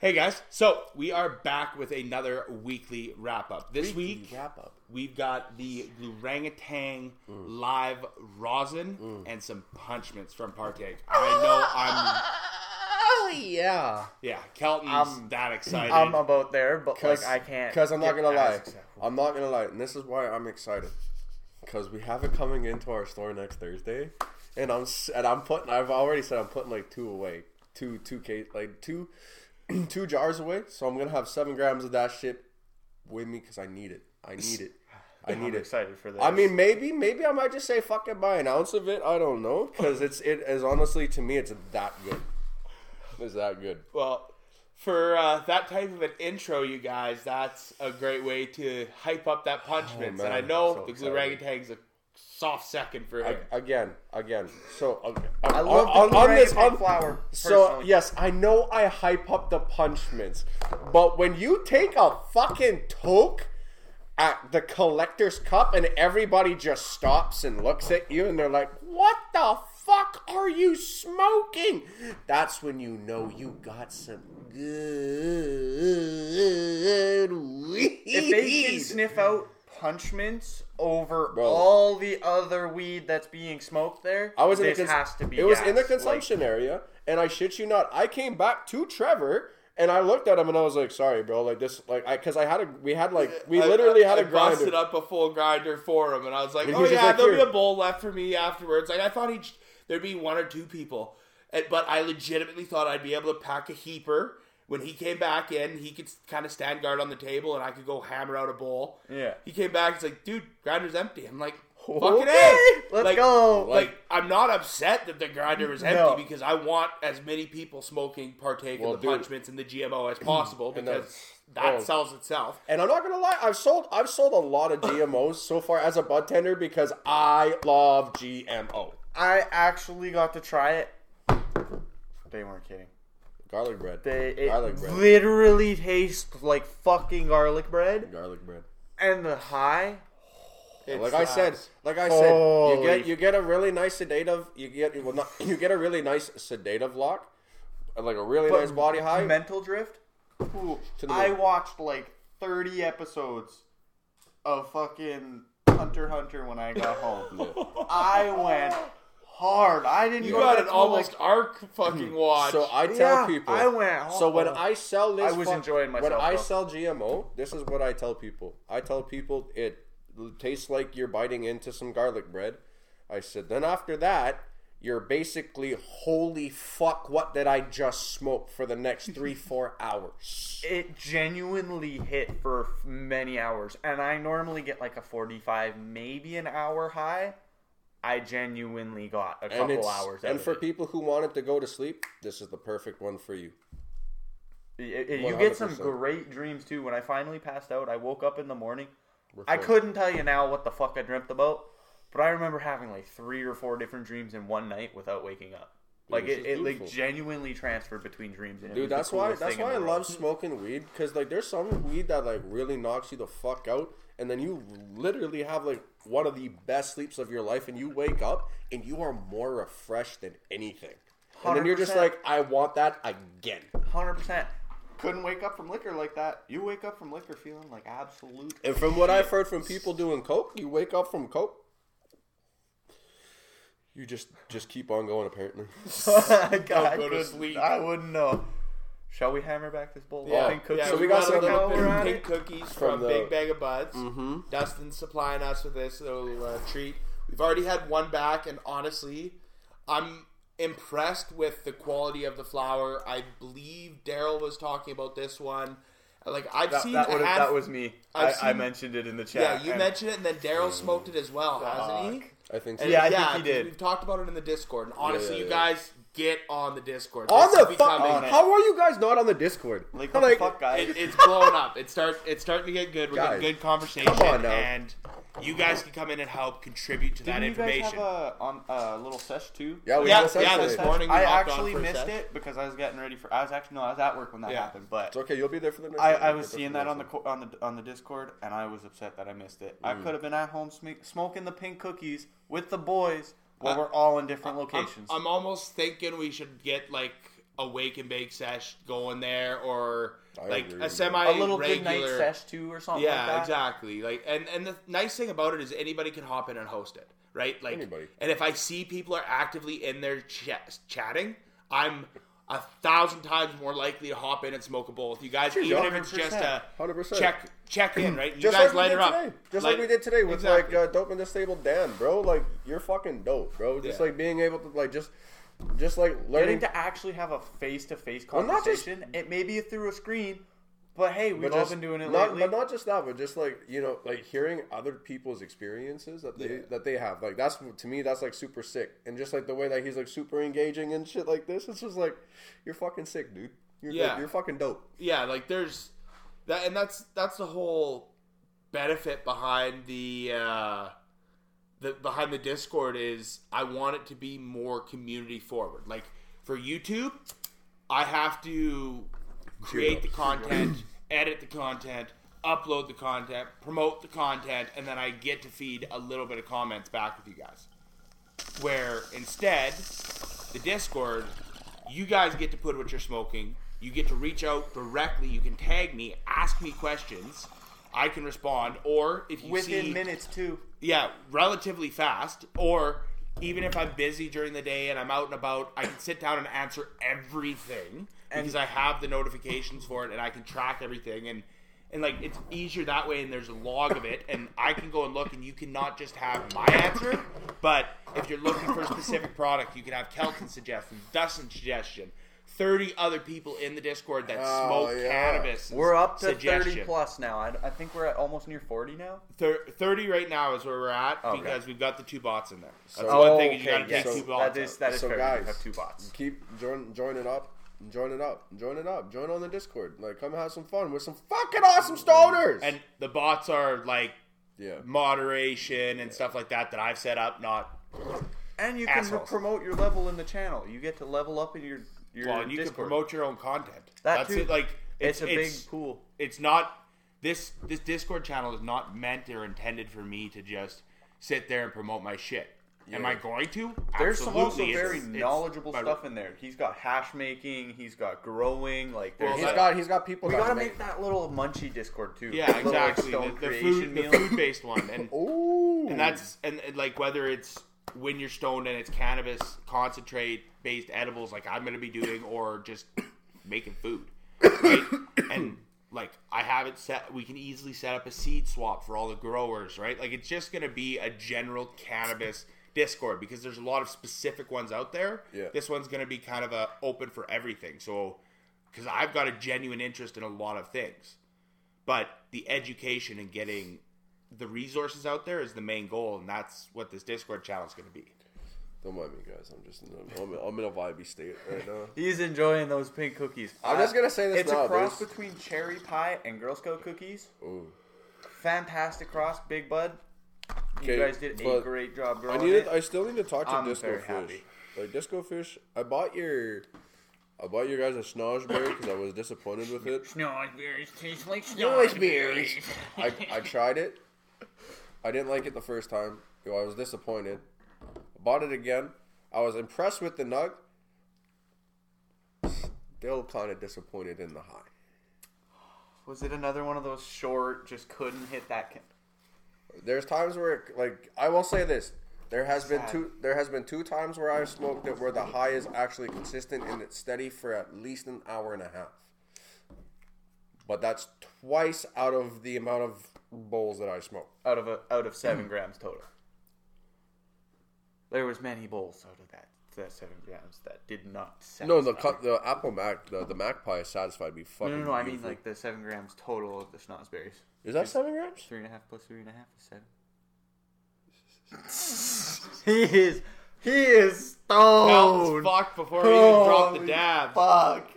Hey guys, so we are back with another weekly wrap up. This Weekly week wrap up. we've got the Orangutan live rosin mm. and some Punch Mints from Partake. I know I'm Oh yeah. yeah, Kelton's I'm- that excited. I'm about there, but like I can't. Because I'm not gonna lie. I'm not gonna lie, and this is why I'm excited. Because we have it coming into our store next Thursday, and I'm and I'm putting. I've already said I'm putting like two away, two two case like two two jars away. So I'm gonna have seven grams of that shit with me because I need it. I need it. I I'm need it. excited for this. I mean, maybe, maybe I might just say fuck it, buy an ounce of it. I don't know, because it's it is honestly to me it's that good. It's that good. Well, for uh, that type of an intro, you guys, that's a great way to hype up that Punch Mints. Oh, man, and I know so the excited. Orangutan's a soft second for him. I, again, again. So okay, I love on, the on this on, flower. So personally. yes, I know I hype up the Punch Mints, but when you take a fucking toke at the collector's cup and everybody just stops and looks at you and they're like, "What the fuck are you smoking?" That's when you know you got some good weed. if they can sniff out Punch Mints over Bro. all the other weed that's being smoked there, I was in this the cons- has to be. It was in the gas. Like, consumption area, and I shit you not, I came back to Trevor and I looked at him and I was like, "Sorry, bro, like this, like I, because I had a, we had like, we I- literally I, had a I busted up a full grinder for him, and I was like, And "Oh yeah, like, there'll be a bowl left for me afterwards." Like I thought he'd there'd be one or two people, but I legitimately thought I'd be able to pack a heaper. When he came back in, he could kind of stand guard on the table, and I could go hammer out a bowl. Yeah. He came back. He's like, "Dude, grinder's empty." I'm like, "Fucking Okay, A, let's like, go. Like, I'm not upset that the grinder is empty No. because I want as many people smoking partake Well, of the dude. Punch Mints and the GMO as possible because that oh. sells itself. And I'm not gonna lie, I've sold, I've sold a lot of GMOs so far as a bud tender because I love GMO. I actually got to try it. They weren't kidding. Garlic bread, They it garlic bread, literally tastes like fucking garlic bread, garlic bread. and the high. It like I said, like I said, you get you get a really nice sedative. You get well, not, you get a really nice sedative lock, like a really But nice body high. Mental drift. Ooh, I watched like 30 episodes of fucking Hunter Hunter when I got home. I went hard. I didn't you go got an almost like, arc fucking hmm. watch. So I tell Yeah, people. I went So when. I sell this, I was fuck- enjoying When myself, I though. sell GMO, this is what I tell people. I tell people it tastes like you're biting into some garlic bread. I said then after that. You're basically holy fuck! What did I just smoke for the next three four hours? it genuinely hit for many hours, and I normally get like a 45, maybe an hour high. I genuinely got a couple hours. and for it. people who wanted to go to sleep, this is the perfect one for you. It- it- you get some great dreams too. When I finally passed out, I woke up in the morning. I couldn't tell you now what the fuck I dreamt about, but I remember having like three or four different dreams in one night without waking up. Like it, is it like genuinely transferred between dreams. And Dude, that's why that's why I love smoking weed because like there's some weed that like really knocks you the fuck out, and then you literally have like one of the best sleeps of your life, and you wake up and you are more refreshed than anything. And then you're just like, I want that again. Hundred percent. Couldn't wake up from liquor like that. You wake up from liquor feeling like absolute. And from what I've heard from people doing coke, you wake up from coke, you just just keep on going. Apparently, God, I go to couldn't- sleep. I wouldn't know. Shall we hammer back this bowl? Yeah. of pink cookies? yeah, So we, we got, got some little bit we're of at pink it. cookies From from, the- Big Bag of Buds. Mhm. Dustin's supplying us with this little uh, treat. We've already had one back, and honestly, I'm impressed with the quality of the flour. I believe Daryl was talking about this one. Like I've That, seen that, a would've- hand- that was me. I, I've I seen- mentioned it in the chat. yeah, you and- mentioned it, and then Daryl smoked it as well, hasn't he? Fuck. I think so. And Yeah, I think he 'cause did. We've talked about it in the Discord, and honestly, yeah, you yeah. guys get on the Discord. on This the fuck. becoming- on it. How are you guys not on the Discord? Like, what the fuck, guys? it, it's blowing up. It's start. It's starting to get good. We're Guys, getting good conversation, come on now. and you guys can come in and help contribute to that Didn't you guys information. have a, on, a little sesh too? Yeah, we Yeah, had a sesh yeah, today. this morning we I hopped on actually for a missed sec. it because I was getting ready for. I was actually no, I was at work when that Yeah. happened, but It's okay. You'll be there for the next. I, one. I You'll was be there seeing for that on the next co- on the on the Discord, and I was upset that I missed it. Mm. I could have been at home sm- smoking the pink cookies with the boys while Uh, we're all in different I'm, locations. I'm almost thinking we should get like a wake and bake sesh going there or I like agree a with semi a little good night regular. sesh too, or something. Yeah, like that. exactly. Like, and and the nice thing about it is anybody can hop in and host it, right? Like, Anybody. and if I see people are actively in there ch- chatting, I'm a thousand times more likely to hop in and smoke a bowl with you guys, even if it's just a 100%. check check in, right? You Just guys like we light did her up, today. Just Light- like we did today with Exactly. like uh, dope and disabled Dan, bro. Like you're fucking dope, bro. Just Yeah. like being able to like just, just like learning. Getting to actually have a face to face Well, not just- conversation. it may be through a screen, but hey, we've all just- been doing it not, lately. But not just that, but just like you know, like hearing other people's experiences that they Yeah. that they have. Like that's to me, that's like super sick. And just like the way that he's like super engaging and shit like this, it's just like you're fucking sick, dude. You're Yeah. like, you're fucking dope. yeah, like there's that, and that's that's the whole benefit behind the uh, the behind the Discord is I want it to be more community forward. Like for YouTube, I have to create the content, edit the content, upload the content, promote the content, and then I get to feed a little bit of comments back with you guys. Where instead, the Discord, you guys get to put what you're smoking. You get to reach out directly. You can tag me, ask me questions. I can respond, or if you Within see, minutes too. Yeah, relatively fast. Or even if I'm busy during the day and I'm out and about, I can sit down and answer everything because I have the notifications for it and I can track everything and and like it's easier that way and there's a log of it and I can go and look and you can not just have my answer, but if you're looking for a specific product, you can have Kelton's suggestion, Dustin's suggestion. 30 other people in the Discord that Oh, smoke yeah. cannabis. We're up to suggestion. 30 plus now. I, I think we're at almost near 40 now. Thir- 30 right now is where we're at Okay. because we've got the two bots in there. That's So- one thing is you got to take yes. two bots. That is out. that is So fair. guys- you have two bots. Keep join join it up. Join it up. Join it up. Join on the Discord. Like, come have some fun with some fucking awesome mm. stoners. and the bots are like yeah, moderation and stuff like that that I've set up. Not And you can Assholes. promote your level in the channel. You get to level up in your your well, and you Discord. can promote your own content. That That's too. it. Like It's, it's, a big it's, pool. It's not this this Discord channel is not meant or intended for me to just sit there and promote my shit. Am I going to? There's some also Absolutely. very It's- it's knowledgeable my- stuff in there. He's got hash making. He's got growing. Like there's Well, he's that- got he's got people. we gotta make make that little munchie Discord too. Yeah, Little, like, exactly. The, the food, the food based one, and Ooh, and that's and, and, like whether it's when you're stoned and it's cannabis concentrate based edibles like I'm gonna be doing or just making food, right? and like I have it set, we can easily set up a seed swap for all the growers, right? Like it's just gonna be a general cannabis Discord because there's a lot of specific ones out there. Yeah. This one's gonna be kind of a open for everything, so because I've got a genuine interest in a lot of things but the education and getting the resources out there is the main goal, and that's what this Discord channel is going to be. Don't mind me, guys. I'm just in a, I'm, I'm in a vibey state right now. He's enjoying those pink cookies. I'm just gonna say this It's now, a cross dude. between cherry pie and Girl Scout cookies. Ooh. Fantastic cross, Big Bud. You Okay, guys did a but great job I growing needed. it. I still need to talk to I'm Disco very Fish. happy. Like Disco Fish, I bought your, I bought your guys a Snozberry because I was disappointed with it. Snozberries taste like Snozberries. I, I tried it. I didn't like it the first time. You know, I was disappointed. Bought it again. I was impressed with the nug. Still kind of disappointed in the high. Was it another one of those short, just couldn't hit that? Can- There's times where, like, I will say this: there has been two. There has been two times where I've smoked it where the high is actually consistent and it's steady for at least an hour and a half. But that's twice out of the amount of bowls that I smoke. out of a, out of seven mm. grams total. There was many bowls out of that, that seven grams that did not. No, the satisfy. cut, the apple mac, the, the magpie satisfied me No, fucking. no, no. I mean like the seven grams total of the schnozberries. is that seven grams? Three and a half plus three and a half is seven. he is. He is stoned. fuck before we even drop the Holy dab. Fuck.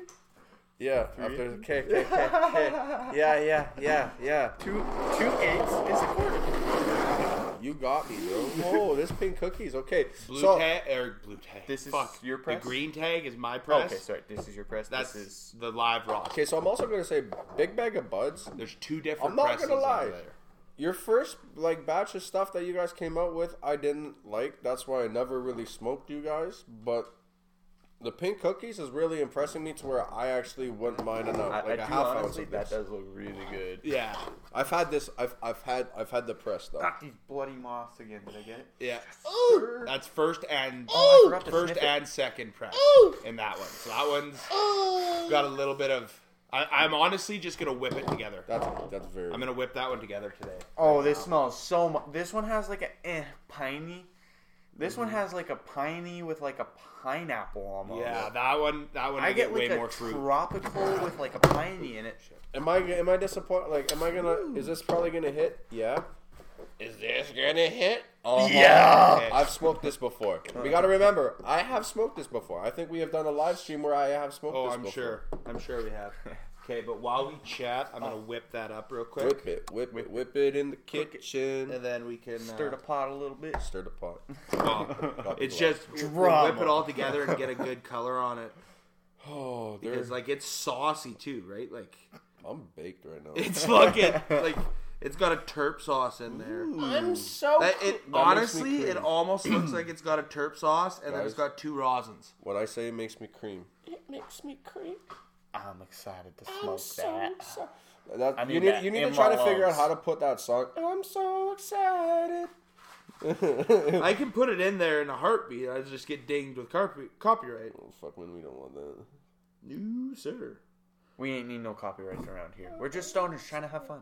Yeah. After okay, okay, okay, okay. Yeah, yeah, yeah, yeah. Two two eighths is a quarter. You got me, bro. Oh, this pink cookies. Okay, Blue so tag or blue tag. This is fuck. your press? The green tag is my press. Okay, sorry. This is your press. That's this is the live raw. okay, so I'm also gonna say big bag of buds. There's two different. I'm not presses gonna lie. there. Your first like batch of stuff that you guys came out with, I didn't like. That's why I never really smoked you guys. But The pink cookies is really impressing me to where I actually wouldn't mind enough, I, like I a do half honestly, ounce of that this. does look really good. Yeah, I've had this. I've I've had I've had the press though. Ah, these bloody moths again. Did I get it? yeah. Sir. That's first and Oh, I forgot to first sniff it. and second press in that one. So that one's got a little bit of. I, I'm honestly just gonna whip it together. That's that's very. I'm gonna whip that one together today. Oh, this smells so much. This one has like a eh, piney. This one has like a piney with like a pineapple almost. Yeah, that one. That one. I I get way like a more fruit. tropical with like a piney in it. Am I am I disappointed? Like, am I gonna? Is this probably gonna hit? Yeah. Is this gonna hit? Uh-huh. Yeah. I've smoked this before. We got to remember, I have smoked this before. I think we have done a live stream where I have smoked Oh, this I'm before. sure. I'm sure we have. Okay, but while we chat, I'm gonna whip that up real quick, Whip it, whip it, whip it in the kitchen. and then we can Stir the uh, pot a little bit. Stir the pot. well, it's just Drama. whip it all together and get a good color on it. Oh, Because like it's saucy too, right? Like I'm baked right now. it's fucking like it's got a terp sauce in there. I'm so. That, it That makes me honestly, it cream. almost looks like it's got a terp sauce, and then it's Guys. got two rosins. What I say makes me cream. It makes me cream. I'm excited to smoke that. That, I you need need that you need in to try my to figure out how to put that song. I'm so excited. I can put it in there in a heartbeat. I just get dinged with copy- copyright. oh, fuck, man, we don't want that. No, sir. We ain't need no copyrights around here. We're just stoners trying to have fun.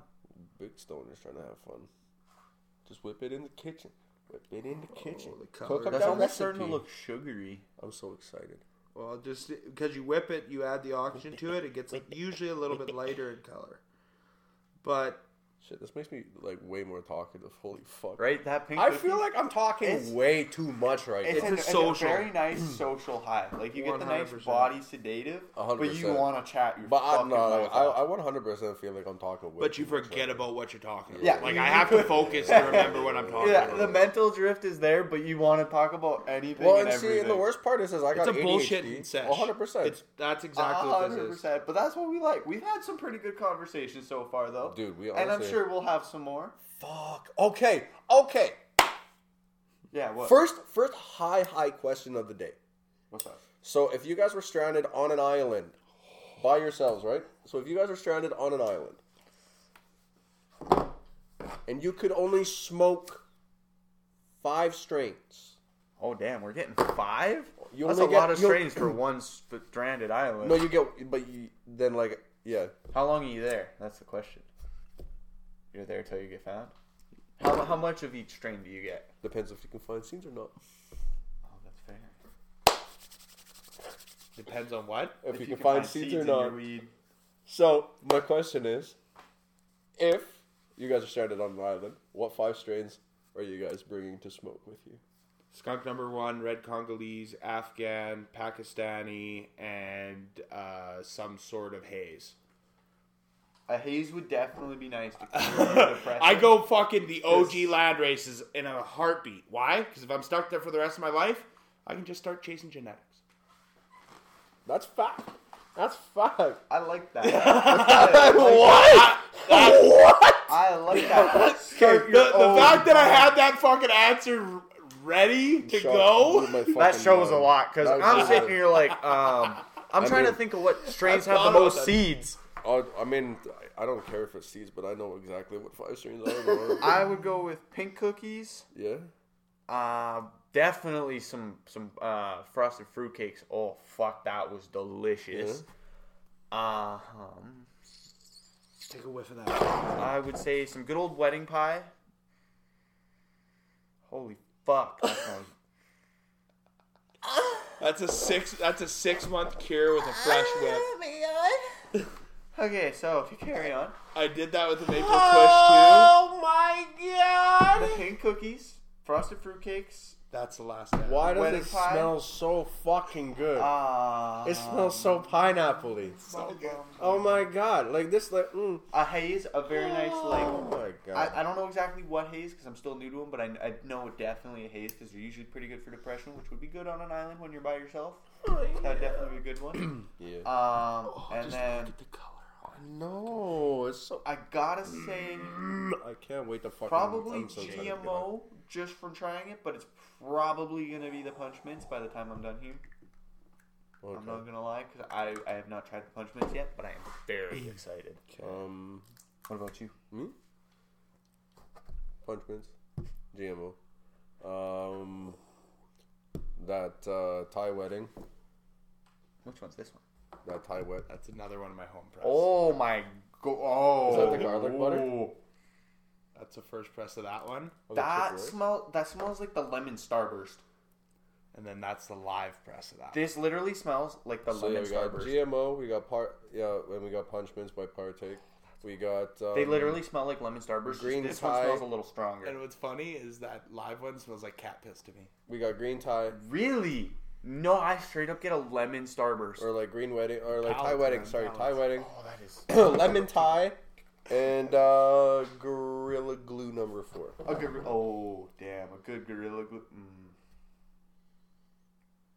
Big stoners trying to have fun. Just whip it in the kitchen. Whip it in the oh, kitchen. the Cook color. up That's that almost starting to look sugary. I'm so excited. Well, just because you whip it, you add the oxygen to it. It gets usually a little bit lighter in color. But Shit, this makes me like way more talkative. Holy fuck. Right? That pink I cookie? feel like I'm talking way too much right It's, now. a, a it's a very nice social high. Like you get the nice 100%. body sedative, A hundred but you want to chat your But I, fucking no, like, mouth I. I 100% feel like I'm talking way but you too forget right about what you're talking about. Yeah, like I have to focus to remember what I'm talking about. yeah, about. the mental drift is there, but you want to talk about anything Well, and and see, everything. and the worst part is, is I got it's a ADHD. bullshit sesh. 100%. It's that's A exactly what hundred this is. percent. But that's what we like. We've had some pretty good conversations so far, though. Dude, we and I'm honestly- sure we'll have some more. Fuck. Okay. Okay. Yeah. What? First, first high, high question of the day. What's up? So, if you guys were stranded on an island by yourselves, right? So, if you guys were stranded on an island and you could only smoke five strains, Oh damn, we're getting five. You That's only a get- lot of strains for one stranded island. no, you get, but you then like, yeah, How long are you there? That's the question. You're there till you get found. How, how much of each strain do you get? depends if you can find seeds or not. Oh, that's fair. Depends on what. If, you, can, find, seeds, or in your not. weed. So my question is, if you guys are stranded on an island, what five strains are you guys bringing to smoke with you? Skunk number one, red Congolese, Afghan, Pakistani, and uh, some sort of haze. A haze would definitely be nice to cure your depression. I go fucking the OG land races in a heartbeat. Why? Because if I'm stuck there for the rest of my life, I can just start chasing genetics. That's fact. That's fact. I like that. what? what? I like that. The, Start your the own- fact that I had that fucking answer ready to go. that shows a lot because That I'm was- sitting here like, um, I'm I trying to mean- think of what strains have the thought about most that. seeds. Oh, I mean, I don't care if it's seeds, but I know exactly what five strains are. I would go with pink cookies. yeah. Uh, definitely some some uh, frosted fruitcakes. Oh fuck, that was delicious. Uh, um, Take a whiff of that. I would say some good old wedding pie. Holy fuck! That sounds That's a six. That's a six month cure with a fresh whip. Okay, so if you carry on, I did that with the maple Oh push too. Oh my god! the pink cookies, frosted fruitcakes. kush too. That's the last. One. Why does Wedding it pie? smell so fucking good? Uh, it smells so pineapple-y. So good. Oh my god! Like this, like, mm. A haze, a very nice like. oh my god. I, I don't know exactly what haze because I'm still new to them, but I, I know definitely a haze because they're usually pretty good for depression, which would be good on an island when you're by yourself. That would definitely be a good one. yeah. Um, Oh, and just then look at the color on it. No, it's so. I gotta say I can't wait to fucking. probably I'm so excited to get on. GMO just from trying it, but it's probably gonna be the punch mints by the time I'm done here. I'm not gonna lie, because I, I have not tried the punch mints yet, but I am very excited. Um, What about you? me? Punch mints, GMO. Um, that uh, Thai wedding. Which one's this one? That Thai wet. That's another one of my home press. Oh my god! Oh, Is that the garlic butter? That's the first press of that one. Oh, That smell. That smells like the lemon starburst. And then that's the live press of that. This literally smells like the So yeah, lemon we got starburst. GMO. We got part. Yeah, and we got Punch Mints by Partake. We got. Um, they literally smell like lemon starburst. green this Thai. one smells a little stronger. And what's funny is that live one smells like cat piss to me. We got green Thai Really? No, I straight up get a lemon starburst. or like green wedding or like Thai Palates, wedding. Sorry, Thai palates. wedding. Oh, that is Lemon Thai and uh, Gorilla Glue number four. a good. Oh, damn, a good gorilla glue. Mm.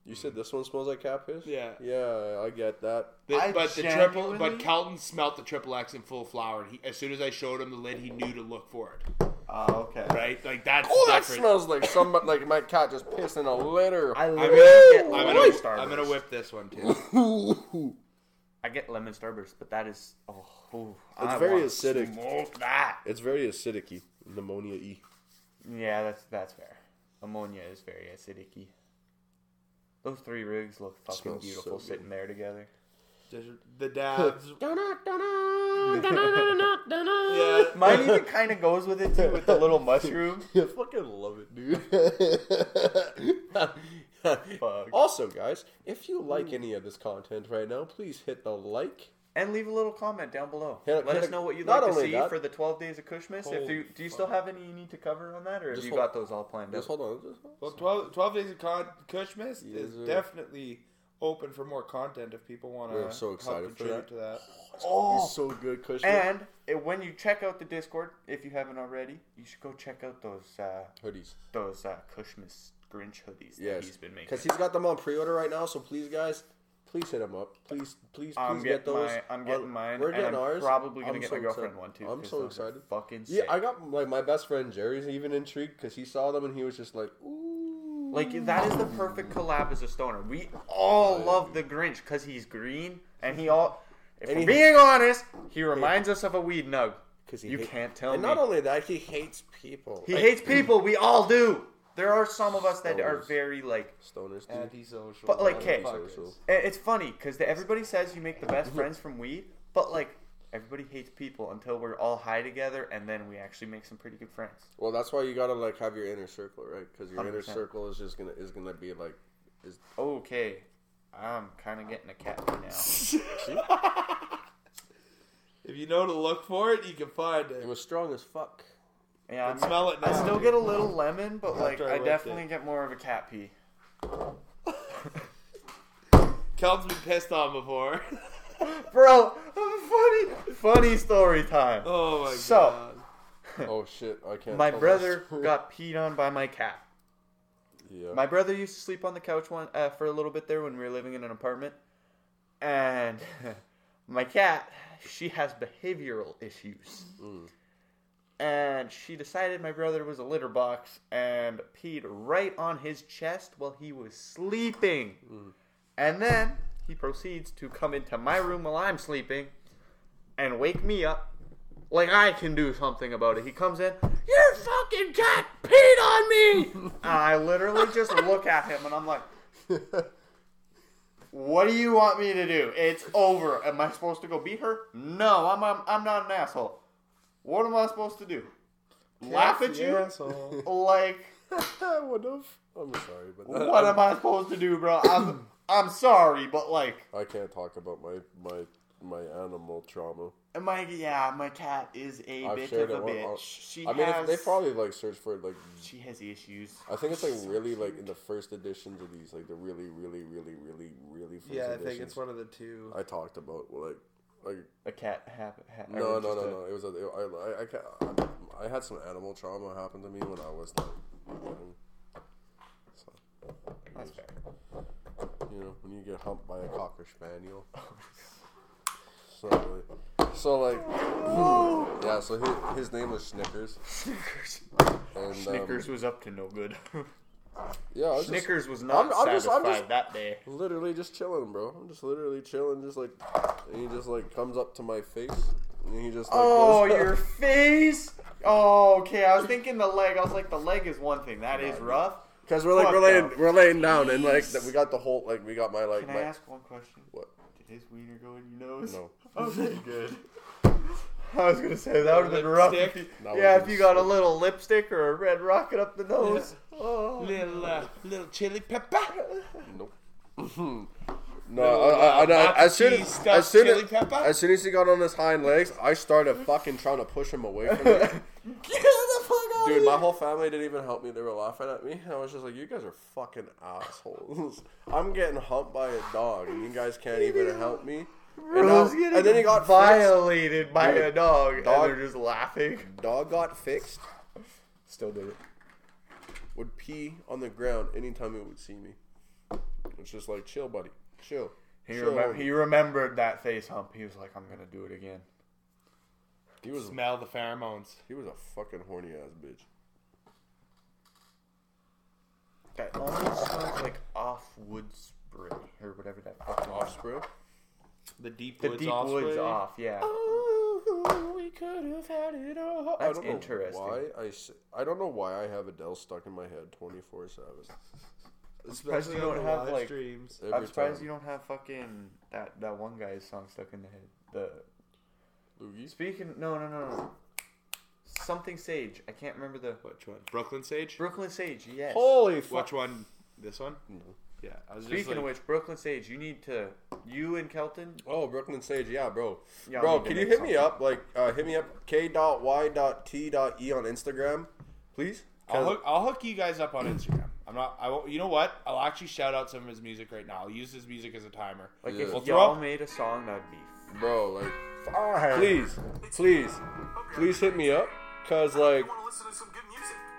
You said this one smells like cat piss. Yeah. Yeah, I get that. The- I but the triple, genuinely- but Kelton smelt the triple X in full flower. And he, as soon as I showed him the lid, he knew to look for it. Oh, okay. Right? Like that's Oh, that different. smells like some like my cat just pissed in a litter. I I'm literally gonna, get I'm, lemon gonna, starburst. I'm gonna whip this one too. I get lemon starburst, but that is oh, ooh, It's I very want acidic. Smoke that. It's very acidic ammonia y. Yeah, that's that's fair. Ammonia is very acidic Those three rigs look fucking Smells beautiful so sitting there together. The dads. yeah. Mine even kind of goes with it too, with the little mushroom. I fucking love it, dude. Fuck. also, guys, if you like mm. any of this content right now, please hit the like. And leave a little comment down below. Hit Let hit us a- know what you'd like to see that- for the 12 days of Kushmas. If you, do you still have any you need to cover on that, or have Just you hold- got those all planned Just out? hold on. Just hold Well, on. 12, 12 days of con- Kushmas is sir. definitely open for more content if people want to We're so excited for contribute that. to that. Oh, so good, Kushner. and when you check out the Discord, if you haven't already, you should go check out those uh, hoodies. those uh, Kushmas Grinch hoodies that Yes, he's been making. because he's got them on pre-order right now. So please, guys, please hit him up. Please, please, please I'm get those. my, I'm getting Uh, mine. We're and getting I'm ours. Probably gonna I'm get so my girlfriend excited. one too. I'm 'cause so excited. Fucking sick. Yeah. I got like my best friend Jerry's even intrigued because he saw them and he was just like, "Ooh." Like that is the perfect collab as a stoner. We all love the Grinch because he's green and he all. If And we're he- being honest, he reminds us of a weed nug. Because You can't tell And me. not only that, he hates people. He Like, hates people. We all do. There are some of us that are Stoners. very like. stoners. Dude. Antisocial. But, like, okay. motherfuckers. eh, It's funny because everybody says you make the best friends from weed, but like everybody hates people until we're all high together, and then we actually make some pretty good friends. Well, that's why you gotta like have your inner circle, right? Because your inner 100%. circle is just gonna is gonna be like is Okay, I'm kind of getting a cat right now. If you know to look for it, you can find it it. was strong as fuck. Yeah, I'm, smell it Now. I still get a little lemon, but like After I I definitely it. get more of a cat pee. Kelton's been pissed on before. Bro, funny, funny story time. oh my So- god. Oh shit! I can't. My brother this. got peed on by my cat. yeah. My brother used to sleep on the couch one uh, for a little bit there when we were living in an apartment, and my cat, she has behavioral issues, Mm. and she decided my brother was a litter box and peed right on his chest while he was sleeping, Mm. and then he proceeds to come into my room while I'm sleeping and wake me up. Like I can do something about it. He comes in, your fucking cat peed on me. I literally just look at him and I'm like, "What do you want me to do? It's over. Am I supposed to go beat her? No, I'm I'm, I'm not an asshole. What am I supposed to do? Laugh at you? Asshole. Like, I would have. I'm sorry, but that, what I'm- am I supposed to do, bro? I'm I'm sorry, but like, I can't talk about my my my animal trauma. And my yeah, my cat is a I've bit of a it one- bitch. She I mean, if they probably like search for like. she has issues. I think it's like really like in the first editions of these, like the really, really, really, really, really first Yeah, I editions. think it's one of the two. I talked about like like A cat happened. ha- no or no just no a- no. It was a I I, I, ca- I I had some animal trauma happen to me when I was like, young. so, That's fair. You know, when you get humped by a cocker spaniel. So, like, so like, yeah. So his, his name was Snickers, Snickers. and Snickers um, was up to no good. Yeah, I was just Snickers was not I'm- I'm just- I'm satisfied just- that day. literally just chilling, bro. I'm just literally chilling, just like, and he just like comes up to my face, and he just like, Oh, goes- your face. Oh, okay. I was thinking the leg. I was like, the leg is one thing. That is rough. Because we're like Fuck we're laying up. we're laying down and like that we got the whole like we got my like Can I my ask one question? what Did his wiener go in your nose? no Okay, good. I was gonna say that would have been rough. If you, That yeah, would've if been you got a sick. little lipstick or a red rocket up the nose. Oh. Little uh, little chili pepper. nope. no, I, I, I, uh, as soon as as soon as, as soon as he got on his hind legs, I started fucking trying to push him away from me. Get the fuck out Dude, my whole family didn't even help me. They were laughing at me. I was just like, "You guys are fucking assholes." I'm getting humped by a dog, and you guys can't even help me. And, now- and then he got fixed. violated by Dude, a dog, dog- and they're just laughing. Dog got fixed. Still did it. Would pee on the ground anytime it would see me. It's just like, chill, buddy, chill. He, chill. remem- he remembered that face hump. He was like, I'm gonna do it again. he was Smell the pheromones. he was a fucking horny ass bitch. That almost smells like off wood spray or whatever that fucking Off spray. The deep The woods deep off woods spray. off, yeah. Oh, we could have had it all. I That's don't know interesting. Why I, s- I don't know why I have Adele stuck in my head twenty four seven. Surprised you Especially don't on the have, live like- streams. I'm surprised you don't have fucking that that one guy's song stuck in the head. The Loogie? speaking, no, no, no, no. Something Sage. I can't remember the Which one? Brooklyn Sage. Brooklyn Sage. Yes. Holy fuck! Which one? This one? No. Yeah. I was just Speaking like, of which, Brooklyn Sage, you need to you and Kelton. Oh, Brooklyn Sage, yeah, bro. y'all bro, can you make hit me up? Like, uh, hit me up k dot y dot t dot e on Instagram, please. I'll hook, I'll hook you guys up on Instagram. I'm not. I won't. You know what? I'll actually shout out some of his music right now. I'll use his music as a timer. Like Yeah. if We'll throw y'all up- made a song, that'd be bro, like, fire. please, please, please hit me up, cause like,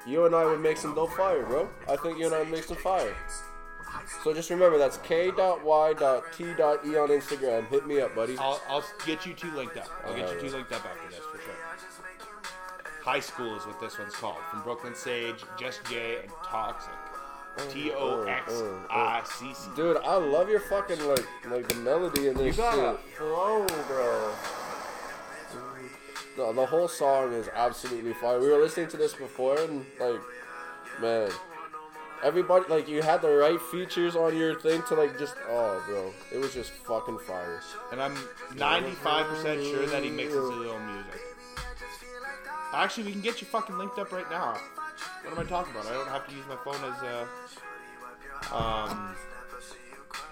you and I would make some dope fire, bro. I think you and I would make some fire. So just remember, that's k dot y dot t dot e on Instagram. Hit me up, buddy. I'll, I'll get you two linked up. I'll get you two linked up after this for sure. High School is what this one's called. From Brooklyn Sage, Just Jay, and Toxic. T O X I C C. Dude, I love your fucking like, like the melody in this You got a shit. flow, bro. No, the whole song is absolutely fire. We were listening to this before, and like, man, everybody like you had the right features on your thing to like just oh, bro, it was just fucking fire. And I'm 95% sure that he mixes his own music. Actually, we can get you fucking linked up right now. What am I talking about? I don't have to use my phone as a. Um,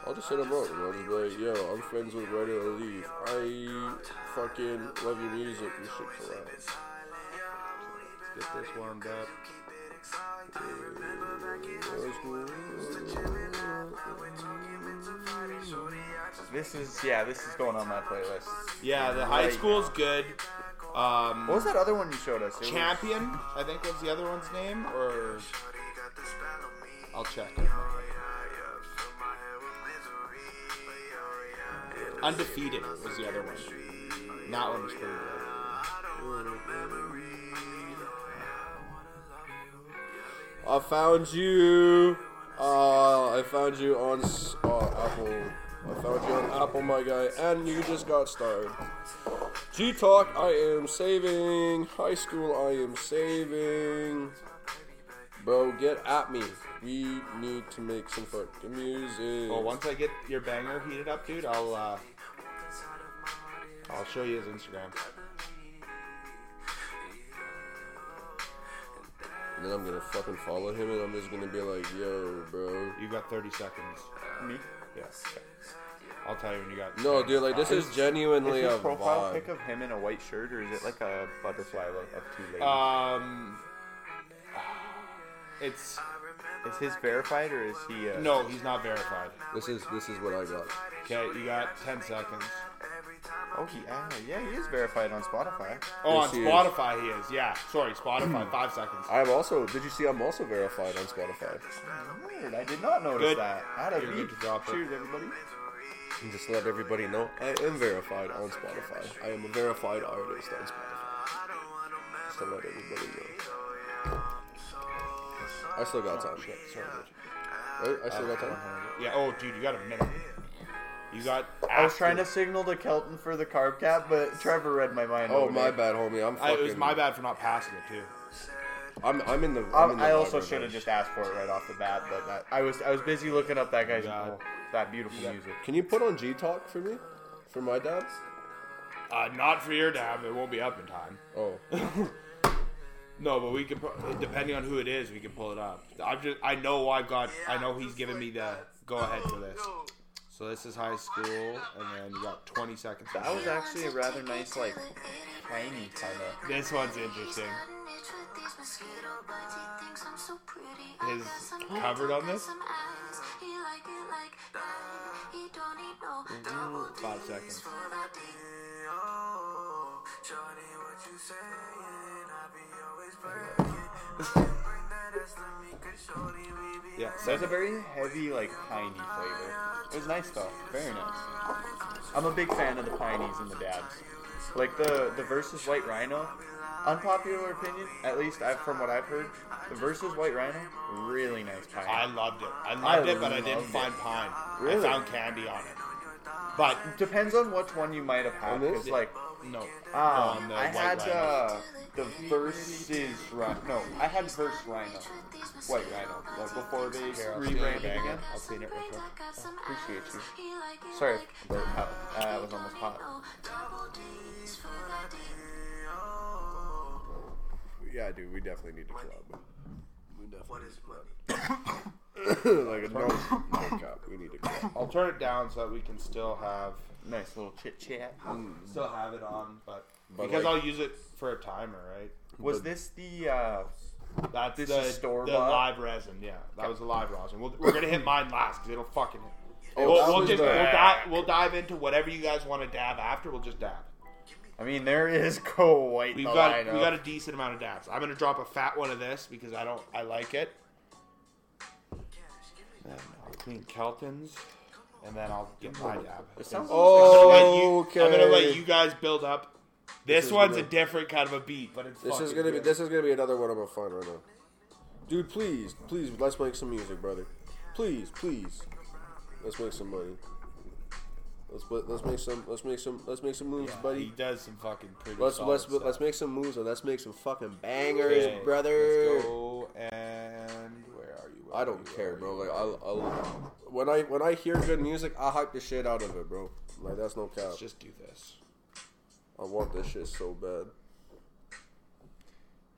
I'll just hit him up. and I'll just be like, yo, I'm friends with Ready to Leave. I fucking love your music. You should collab. get this warmed up. This is yeah, this is going on my playlist. Yeah, the high Right. school's good. Um, What was that other one you showed us? It was- Champion, I think was the other one's name, or I'll check. Undefeated was the other one. That one was pretty good. I found you. Uh, I found you on uh, Apple. I found you on Apple, my guy, and you just got started. G Talk, I am saving. High school, I am saving. Bro, get at me. We need to make some fucking music. Well, once I get your banger heated up, dude, I'll uh, I'll show you his Instagram. And then I'm gonna fucking follow him, and I'm just gonna be like, yo, bro. You got 30 seconds. me. Yes. I'll tell you when you got. No, dude, like this is genuinely Is a profile vibe. pic of him in a white shirt, or is it like a butterfly look of two ladies? Um, it's is his verified, or is he? Uh, no, he's not verified. This is this is what I got. Okay, you got 10 seconds. Oh, he. Uh, yeah, he is verified on Spotify. Oh, Yes, on he is. Spotify he is. Yeah, sorry, Spotify. five seconds. I'm also. Did you see? I'm also verified on Spotify. Weird. I did not notice Good. that. Out of You're beat. good to drop it. Cheers, everybody. And just let everybody know, I am verified on Spotify. I am a verified artist on Spotify. Just to let everybody know. I still got time. Shit, sorry. Right? I still got time. Yeah. Oh, dude, you got a minute. You got. I was trying to signal to Kelton for the carb cap, but Trevor read my mind. Oh my there. bad, homie. I'm I, it was my bad for not passing it too. I'm I'm in the. I'm in the I also should have just asked for it right off the bat, but that, I was I was busy looking up that guy's Yeah. oh, that beautiful music. Can you put on G Talk for me? For my dad? Uh, not for your dab. It won't be up in time. Oh. No, but we can. Depending on who it is, we can pull it up. I'm just. I know I've got. I know he's giving me the go ahead for this. So this is high school, and then you got 20 seconds. That was actually a rather nice like tiny kind of. This one's interesting. His covered on this? Five seconds. Yeah, So it's a very heavy like piney flavor. It was nice though, very nice. I'm a big fan of the pineys and the dabs. Like the the versus White Rhino, unpopular opinion, at least I, from what I've heard, the versus White Rhino, really nice pine. I loved it. I loved I it, but I didn't loved find pine. Really? I found candy on it. But Depends on which one you might have had. Because like, no. um, on I had Rhino. uh, the versus Rhino. No, I had versus Rhino, White Rhino, like before they Here, I'll clean it rebranded again. again. I'll clean it real quick. Appreciate you. Sorry, but uh, I was almost hot. Yeah, dude. We definitely need to collab. We definitely need to collab. like no, no cap. We need to collab. I'll turn it down so that we can still have Nice little chit chat. still have it on, but, But because like- I'll use it for a timer, right? Was this the uh, That's This the, is store the live resin. Yeah, that was the live resin. We'll, we're gonna hit mine last because it'll fucking hit. Oh, we'll, that we'll just we'll, dive, we'll dive into whatever you guys want to dab after. We'll just dab. I mean, there is Go White. We've the got lineup. we got a decent amount of dabs. I'm gonna drop a fat one of this because I don't I like it. Clean Kelton's, and then I'll get my dab. It sounds Oh, I'm gonna let you guys build up. This, is one's gonna- a different kind of a beat, but it's This is fucking gonna be good. this is gonna be another one I'm gonna find right now. Dude, please, please, let's make some music, brother. Please, please, let's make some money. Let's put- let's make some let's make some let's make some moves, Yeah, buddy. He does some fucking pretty. Let's solid let's stuff. let's make some moves and let's make some fucking bangers, Okay, brother. Let's go and I don't care, bro. Like? I'll, I'll when I when I hear good music, I hype the shit out of it, bro. Like that's no cap. Let's just do this. I want this shit so bad.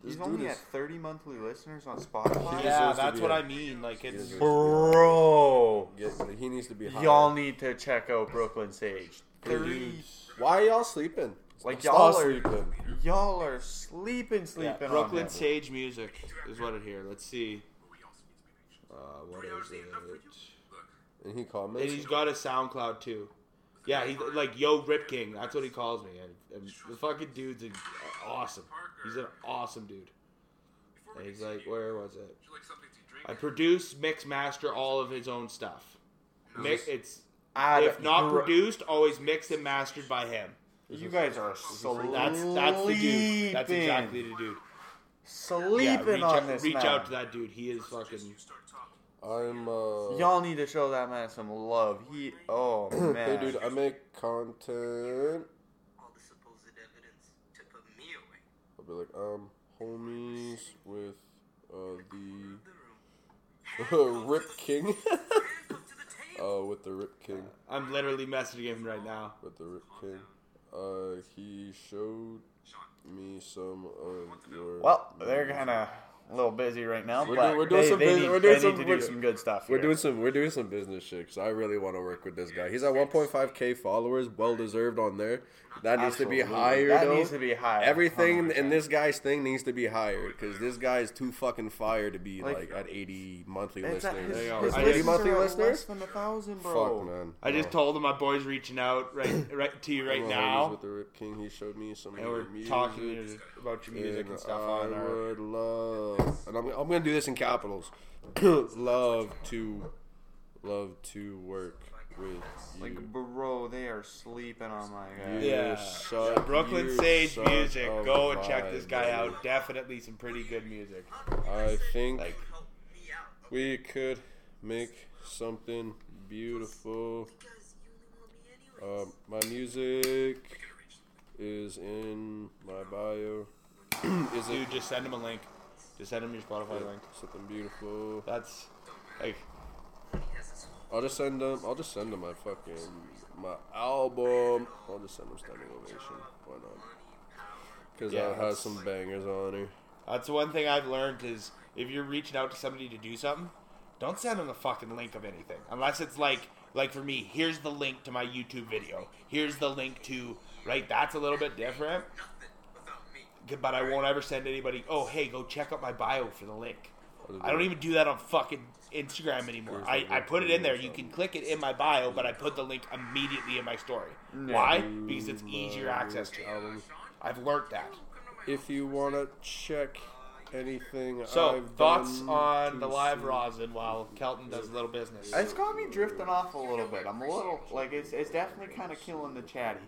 He's Just do only this. at 30 monthly listeners on Spotify. He Yeah, deserves to that's be what a- I mean. Like it's deserves- Bro, Get, he needs to be higher. y'all need to check out Brooklyn Sage. 30. Why are y'all sleeping? Like Stop y'all are sleeping. Y'all are sleeping, sleeping. Yeah, on Brooklyn him. Sage music is what it here. Let's see. Uh, what is it? And he And he's got a SoundCloud too. Yeah, he's like Yo Rip King. That's what he calls me. And, and the fucking dude's an, awesome. He's an awesome dude. And he's like, where was it? I produce, mix, master all of his own stuff. Mix, it's Ah, if not produced, always mixed and mastered by him. You guys are sleeping. That's that's the dude. That's exactly the dude. sleeping Yeah, reach, on out, this reach man. out to that dude. He is fucking. I'm uh. Y'all need to show that man some love. He, oh man, Hey, dude, I make content. all the supposed evidence to put me away. I'll be like, um, homies with uh the Rip King. uh, with the Rip King, I'm literally messaging him right now. with the Rip King. Uh, he showed me some of your. Well, they're kind of a little busy right now, We're but doing- we're doing they, some they bus- need, we're doing some- we're- do some good stuff. We're here. doing some we're doing some business shit. So I really want to work with this guy. He's at 1.5k followers, well deserved on there. That needs to be Absolutely. higher. That though. needs to be higher. Everything 100%. in this guy's thing needs to be higher because this guy is too fucking fire to be like, Like- at 80 monthly It's listeners. his, There you go. his I 80 just- monthly are at less than a thousand, bro. Fuck man. I just No. told him my boy's reaching out right right to you right now, With the Rip King, he showed me some. and we're music, talking about your music and stuff I on our. would love, and I'm, I'm gonna do this in capitals. love to, love to work with you. Like, bro, they are sleeping on my guy. You Yeah, suck, Brooklyn you Sage suck music. of Go and check this vibe, guy baby. out. Definitely some pretty good music. I think Like We could make something beautiful. Because you only want me Um, my music is in my bio. is it Dude, just send him a link. Just send him your Spotify link. something beautiful? That's like I'll just send them. I'll just send them my fucking my album. I'll just send them standing ovation. Why not? Because Yeah, that has some bangers on it. that's one thing I've learned is if you're reaching out to somebody to do something, don't send them a fucking link of anything unless it's like like for me. Here's the link to my YouTube video. Here's the link to right. That's a little bit different. Nothing without me. But I won't ever send anybody. Oh, hey, go check out my bio for the link. Oh, I'll don't even do that on fucking Instagram anymore. I, I put it in there. You can click it in my bio, but I put the link immediately in my story. Why? Because it's easier access to. album. I've learned that. If you wanna check anything, So, I've thoughts on the live see- rosin while Kelton does a little business. It's got me drifting off a little bit. I'm a little like it's it's definitely kind of killing the chatty.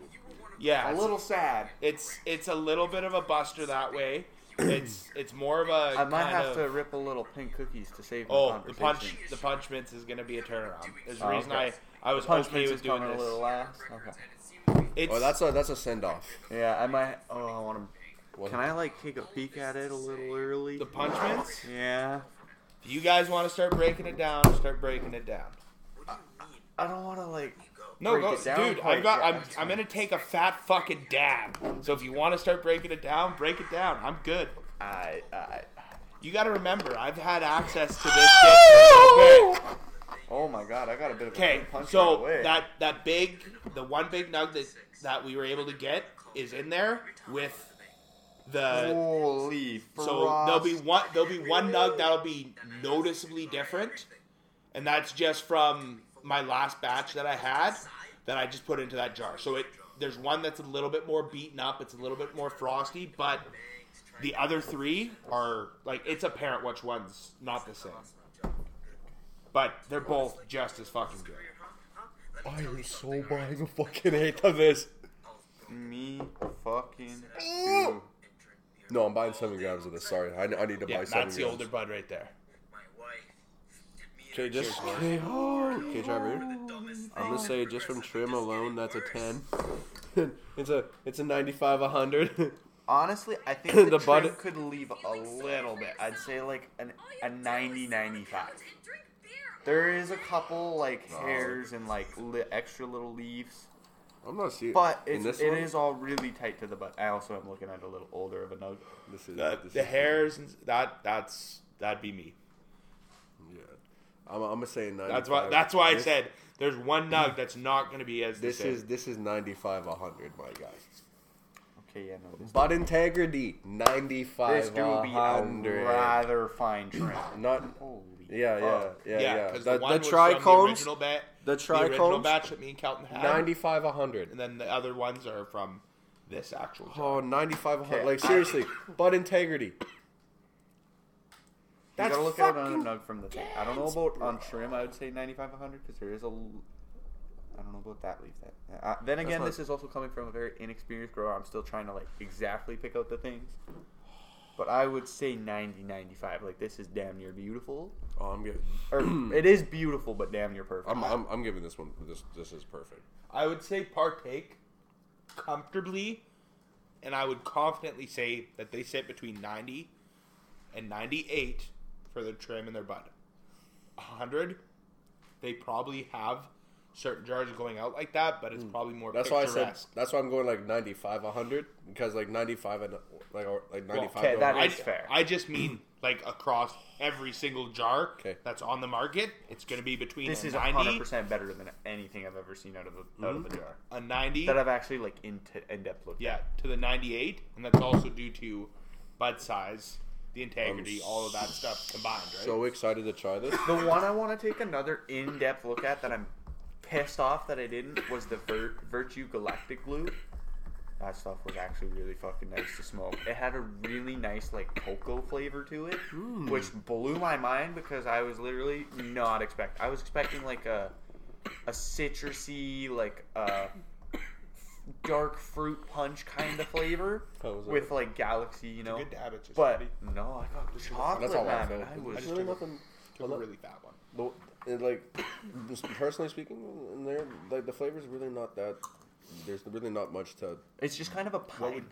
Yeah, A little sad. it's it's a little bit of a buster that way. It's it's more of a I might kind have of, to rip a little pink cookies to save Oh, the conversation. punch the punch mints is gonna be a turnaround. There's a Oh, reason okay. I I was Punch okay Mints with is doing coming a little last. Okay. It's Oh, that's a that's a send off. Yeah, I might. Oh, I want to. Can I like take a peek at it a little early? the punch mints. Yeah. If you guys want to start breaking it down, start breaking it down. I don't want to like. No, break go, it down dude. I've got. I'm. I'm gonna take a fat fucking dab. So if you want to start breaking it down, break it down. I'm good. I. I. You got to remember, I've had access to this shit. Oh my god, I got a bit of a Okay, right so away. that that big, the one big nug that that we were able to get is in there with the. Holy So there'll be one. There'll be one nug that'll be noticeably different, and that's just from my last batch that I had that I just put into that jar. So it there's one that's a little bit more beaten up. It's a little bit more frosty, but the other three are like it's apparent which one's not the same. But they're both just as fucking good. I am so buying a fucking eighth of this. Me fucking too. No, I'm buying seven grams of this. Sorry, I, I need to Yeah, buy seven that's the older bud right there. My wife. Me and Okay, just okay. Okay, Trevor. I'm gonna say just from trim alone, that's a ten. it's a it's a 95, a hundred. Honestly, I think the, The trim bud- could leave a little bit. I'd say like an, a 90 95. There is a couple like hairs and like li- extra little leaves, I'm not seeing. but in it's, this it one, is all really tight to the butt. I also am looking at a little older of a nug. This is The, this the is- hairs and that that's that'd be me. Yeah, I'm, I'm gonna say 95. That's why. That's why I said there's one nug that's not going to be as the This same. is this is 95, a hundred, my guy. Okay, yeah, no, this, Butt integrity, 95, this do a be a hundred. rather fine trim. Not. Holy Yeah, yeah, fuck. yeah, yeah, yeah. because The, the, one the was from the trichomes, original, ba- the the original trichomes, batch that me and Kelton had, 95, a hundred. and then the other ones are from this actual. Oh, 95, a hundred. Okay, Like seriously, but integrity. You gotta look at it on a nug from the tank. I don't know about on trim. I would say 95, 100 because there is a. l- I don't know about that leaf. That uh, then again, this is also coming from a very inexperienced grower. I'm still trying to like exactly pick out the things. But I would say 90, 95. Like this is damn near beautiful. Oh, I'm getting. Or it is beautiful, but damn near perfect. I'm, I'm, I'm giving this one. This this is perfect. I would say partake comfortably, and I would confidently say that they sit between 90 and 98 for their trim and their bud. 100, they probably have certain jars going out like that, but it's probably more Hmm. That's why I said. That's why I'm going like 95, a hundred because like 95 and like or, like 95. okay, to that 100. is fair. I just mean like across every single jar Okay. that's on the market, it's going to be between this a is 90, 100 percent better than anything I've ever seen out of a, out of a jar a 90, that I've actually like in, in depth looked. yeah, to the 98, and that's also due to bud size, the integrity, all of that stuff combined, right? So excited to try this. The one I want to take another in-depth look at that I'm pissed off that I didn't was the Vir- Virtue Galactic Glue. That stuff was actually really fucking nice to smoke. It had a really nice like cocoa flavor to it, which blew my mind because I was literally not expect. I was expecting like a a citrusy like a dark fruit punch kind of flavor How with like galaxy, you know. good to have it just But ready. no, I got chocolate, That's all I man. I was There's really nothing. Took a really fat one. The- it, like just personally speaking, in there like the flavor's really not that. There's really not much to. It's just kind of a pine.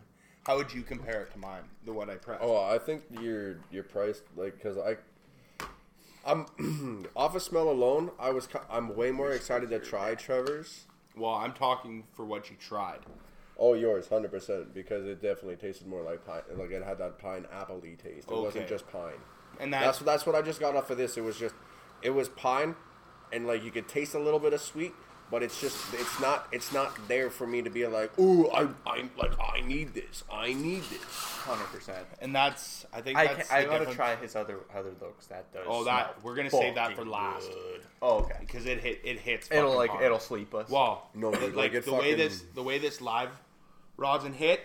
How would you compare it to mine? The one I pressed. Oh, I think your your price like because I. I'm off a smell alone. I was ki- I'm way more excited to try Trevor's. Well, I'm talking for what you tried. Oh, yours, hundred percent, because it definitely tasted more like pine. Like it had that pine apple taste. It wasn't just pine. And That's that's, that's what I just got off of this. It was just, it was pine, and like you could taste a little bit of sweet, but it's just it's not it's not there for me to be like, ooh, I I like I need this, I need this. Hundred percent. and that's I think I that's can, I gotta difference. try his other other looks. That does. Oh, that we're gonna save that for last good. Oh, okay. because it hit it hits. It'll like hard. it'll sleep us. Well, No, it- like, like, it the way this the way this live rosin hit,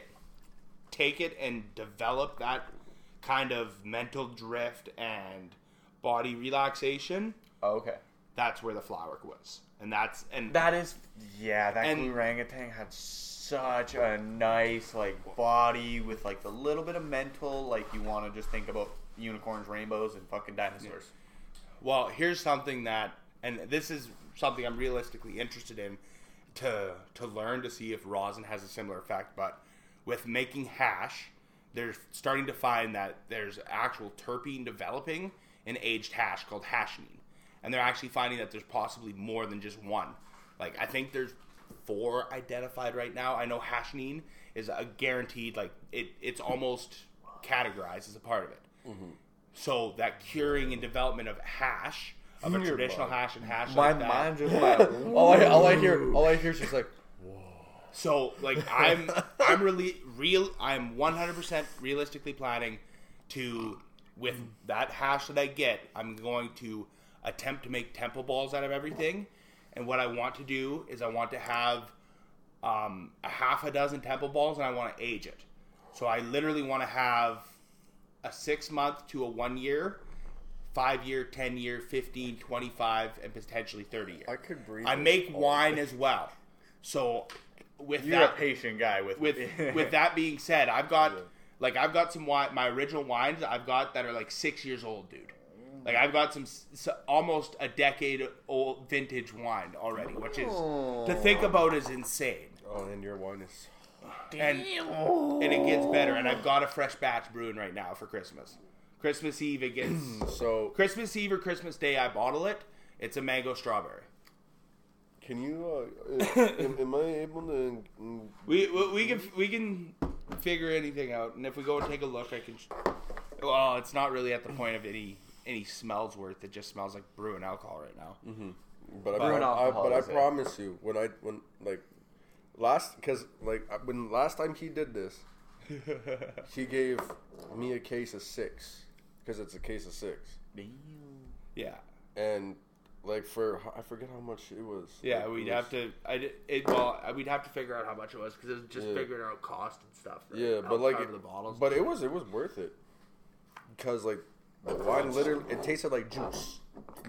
take it and develop that kind of mental drift and body relaxation. Oh, okay. That's where the flower was, and that's and That is, yeah. That And- orangutan had such a nice like body with like the little bit of mental. Like you want to just think about unicorns, rainbows, and fucking dinosaurs. Well, here's something that, and this is something I'm realistically interested in to to learn to see if rosin has a similar effect. But with making hash, they're starting to find that there's actual terpene developing in aged hash called hashishene, and they're actually finding that there's possibly more than just one. Like I think there's four identified right now. I know hashishene is a guaranteed like it. It's almost categorized as a part of it. Mm-hmm. So that curing and development of hash, of a Your traditional mind. hash and hash My like that. mind just went. all I all I hear all I hear is just like, Whoa. So like I'm I'm really real I'm 100% realistically planning to with that hash that I get, I'm going to attempt to make temple balls out of everything. And what I want to do is I want to have um, a half a dozen temple balls and I want to age it. So I literally want to have a 6 month to a 1 year, 5 year, 10 year, 15, 25 and potentially 30 year. I could breathe. I make wine as well. So with You're that a patient guy with with with that being said, I've got like I've got some wine. My original wines I've got that are like six years old, dude. Like I've got some s- s- almost a decade old vintage wine already, which is to think about is insane. Oh, and your wine is. And and it gets better. And I've got a fresh batch brewing right now for Christmas. Christmas Eve it gets So Christmas Eve or Christmas Day I bottle it. It's a mango strawberry. can you? Uh, am, am I able to? We, we we can we can figure anything out, and if we go and take a look, I can. sh- Well, it's not really at the point of any any smells worth. It just smells like brewing alcohol right now. Mm-hmm. But I, Brewing I, alcohol but I is it. promise you, when I when like last because like uh, when last time he did this, he gave me a case of six because it's a case of six, Yeah, and like for I forget how much it was. yeah. Like, We'd it have to. I did- it well. We'd have to figure out how much it was because it was just Yeah. figuring out cost and stuff. right? Yeah, but like, cover the bottles. but it was it was worth it because like the wine literally it tasted like juice,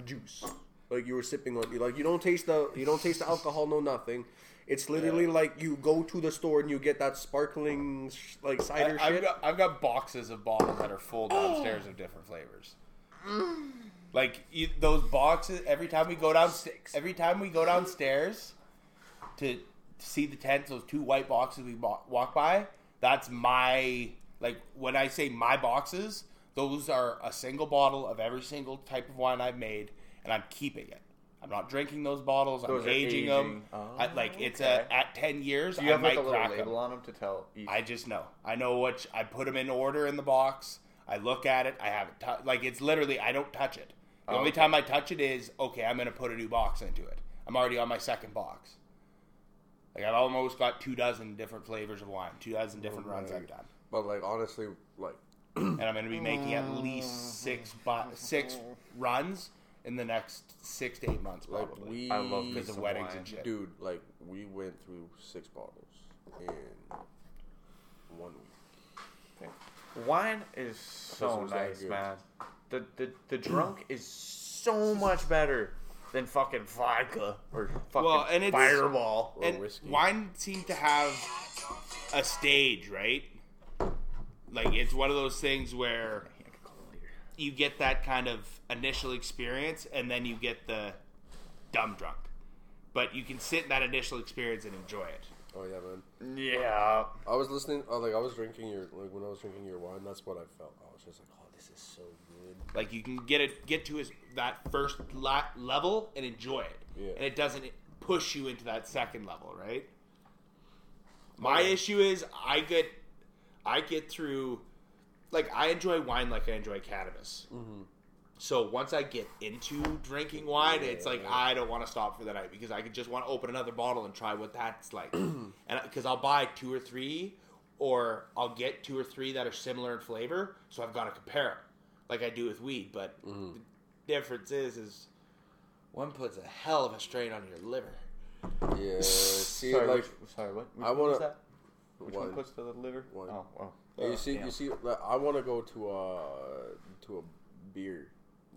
juice. Like you were sipping on, like you don't taste the you don't taste the alcohol, no nothing. It's literally like you go to the store and you get that sparkling like cider I, I've shit. got I've got boxes of bottles that are full downstairs of different flavors. Mm. Like you, those boxes, every time we go down, every time we go downstairs to see the tents, those two white boxes we walk by. That's my like when I say my boxes, those are a single bottle of every single type of wine I've made, and I'm keeping it. I'm not drinking those bottles. Those I'm are aging, them. aging. I, oh, like it's a at ten years. Do you I have like a little label on them to tell? Each? I just know. I know what I put them in order in the box. I look at it. I haven't touched. Like it's literally I don't touch it. The Oh, only okay. time I touch it is okay. I'm gonna put a new box into it. I'm already on my second box. Like I've almost got two dozen different flavors of wine, two dozen different runs I've done, But like honestly, and I'm gonna be making at least mm. six bo- six runs in the next six to eight months, like probably. we I love because of weddings wine. and shit. dude, like we went through six bottles in one week. Wine is so nice, man. The the the drunk is so much better than fucking vodka or fucking Well, and Fireball. Or and whiskey. wine seems to have a stage, right? Like it's one of those things where you get that kind of initial experience, and then you get the dumb drunk. But you can sit in that initial experience and enjoy it. Oh yeah, man. Yeah. I was listening. Oh, like I was drinking your like when I was drinking your wine. That's what I felt. I was just like, oh, this is so good. Like you can get it, get to his, that first la- level and enjoy it, Yeah. and it doesn't push you into that second level, right? My oh, issue is I get, I get through, like I enjoy wine like I enjoy cannabis. Mm-hmm. So once I get into drinking wine, it's like I don't want to stop for the night because I could just want to open another bottle and try what that's like, and because I'll buy two or three, or I'll get two or three that are similar in flavor, so I've got to compare 'em, like I do with weed. But mm-hmm. the difference is, is one puts a hell of a strain on your liver. Yeah. See, sorry, like which, sorry, what? Which I was that? Which wine. one puts to the liver? Wine. Oh, oh. you see, damn. you see. I want to go to a to a beer.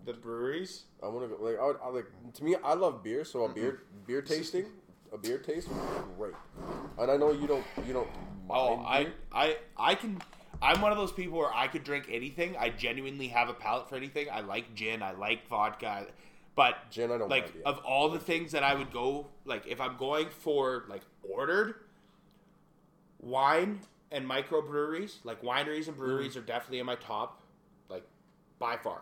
The breweries, I want to go. Like I, would, I like to me, I love beer. So a beer beer tasting, a beer taste, would be great. And I know you don't you don't. Oh, mind I. I, I can. I'm one of those people where I could drink anything. I genuinely have a palate for anything. I like gin. I like vodka. But Gin, I don't like mind, yeah. of all the things that I would go like if I'm going for like ordered wine and microbreweries, like wineries and breweries Mm. are definitely in my top, like by far.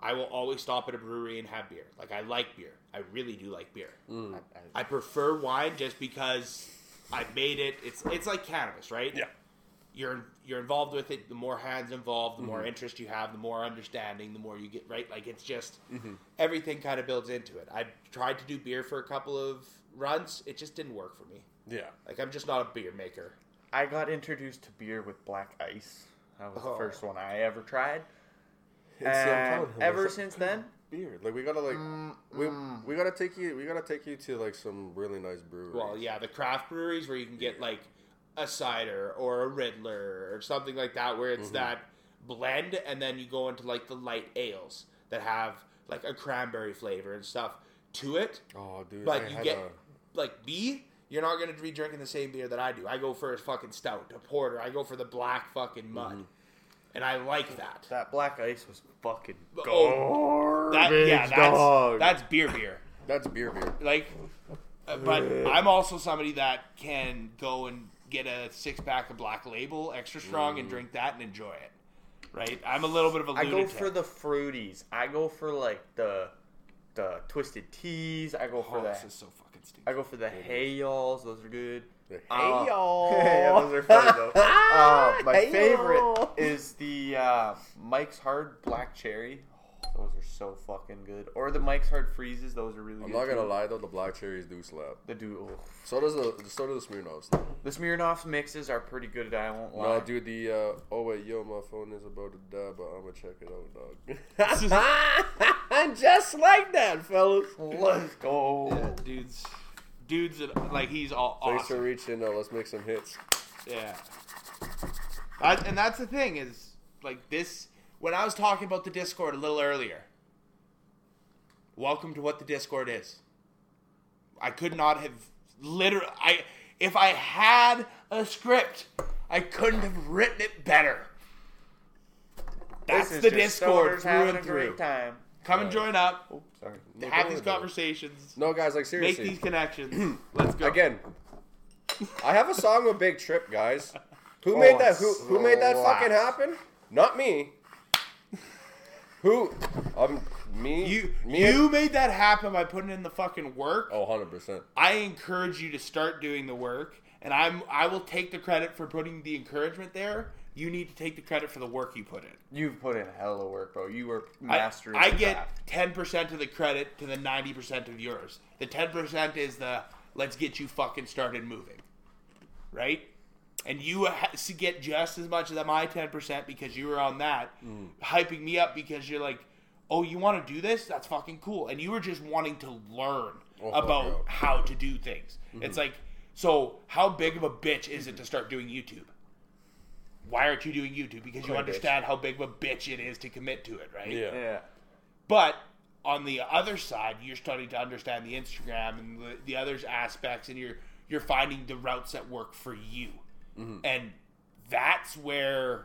I will always stop at a brewery and have beer. Like I like beer. I really do like beer. Mm. I- I prefer wine just because I've made it. It's it's like cannabis, right? Yeah. You're you're involved with it. The more hands involved, the Mm-hmm. more interest you have, the more understanding, the more you get. Right? Like it's just Mm-hmm. everything kind of builds into it. I tried to do beer for a couple of runs. It just didn't work for me. Yeah. Like I'm just not a beer maker. I got introduced to beer with black ice. That was Oh. the first one I ever tried. And see, And him, ever it's since then, beer. Like we gotta like Mm, we we gotta take you we gotta take you to like some really nice breweries. Well, yeah, the craft breweries where you can get like a cider or a Radler or something like that, where Mm-hmm. it's that blend, and then you go into like the light ales that have like a cranberry flavor and stuff to it. Oh, dude. But I you get a- like B, you're not gonna be drinking the same beer that I do. I go for a fucking stout, a porter. I go for the black fucking mud, Mm-hmm. and I like that. that black ice was fucking Oh, garbage, That yeah, that's dog. that's beer beer. that's beer beer. Like, uh, but I'm also somebody that can go and get a six pack of Black Label extra strong and drink that and enjoy it. Right? I'm a little bit of a I go for the fruities. I go for like the the twisted teas. I go for Oh, this is so I go for the hey y'alls, Those are good. The Uh, Hey-y'all. yeah, those are funny though. uh, my Hey-y'all. favorite is the uh, Mike's Hard Black Cherry. Those are so fucking good. Or the Mike's Hard Freezes. Those are really good. I'm good. not gonna too. lie though, the black cherries do slap. The do oh. So does the so do the Smirnoffs. the Smirnoff mixes are pretty good. I won't lie. No, dude, the uh, oh wait, yo, my phone is about to die, but I'm gonna check it out, dog. And just like that, fellas. Let's go. Yeah, dudes, dudes, that, like he's all Thanks for awesome. reaching. Uh, let's make some hits. Yeah. That, and that's the thing is like this. When I was talking about the Discord a little earlier, welcome to what the Discord is. I could not have literally. I if I had a script, I couldn't have written it better. That's This is the just Discord through having and a through. great time. Come and join up. Oh, sorry. No, have these conversations. No, guys, like seriously, Make these connections. Let's go. Again, I have a song with Big Trip, guys. Who made that? Who who made that fucking happen? Not me. Who? Um, me. You me. and- you made that happen by putting in the fucking work. Oh, 100 percent. I encourage you to start doing the work, and I'm I will take the credit for putting the encouragement there. You need to take the credit for the work you put in. You've put in hell of work, bro. You were I, mastering. I the get ten percent of the credit to the ninety percent of yours. The ten percent is the let's get you fucking started moving, right? And you get just as much of my ten percent because you were on that, Mm. hyping me up because you're like, oh, you want to do this? That's fucking cool. And you were just wanting to learn Oh, about how to do things. Mm-hmm. It's like, so how big of a bitch is it to start doing YouTube? Why aren't you doing YouTube? Because you Quite a bitch. understand how big of a bitch it is to commit to it, right? Yeah. Yeah. But on the other side, you're starting to understand the Instagram and the, the other aspects, and you're you're finding the routes that work for you, and that's where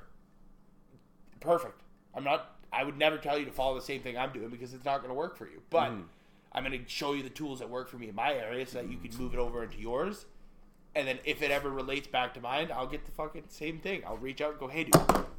perfect. I'm not. I would never tell you to follow the same thing I'm doing because it's not going to work for you. But Mm. I'm going to show you the tools that work for me in my area so that you can move it over into yours. And then if it ever relates back to mine, I'll get the fucking same thing. I'll reach out and go, hey, dude,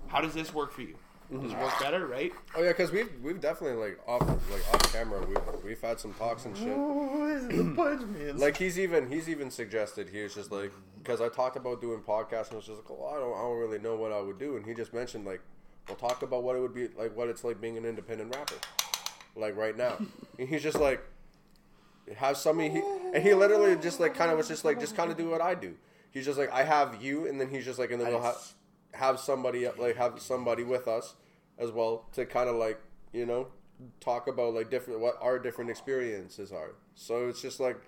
how does this work for you? Does it work mm. better, right? Oh yeah, because we've we've definitely like off like off camera we've we've had some talks and shit. Oh, this is the punch man. Like he's even he's even suggested he was just like because I talked about doing podcasts and I was just like oh I don't I don't really know what I would do and he just mentioned like we'll talk about what it would be like what it's like being an independent rapper like right now and he's just like have somebody he, and he literally just like kind of was just like just kind of do what I do. He's just like I have you and then he's just like and then we'll have have somebody like have somebody with us as well to kind of like you know talk about like different what our different experiences are. So it's just like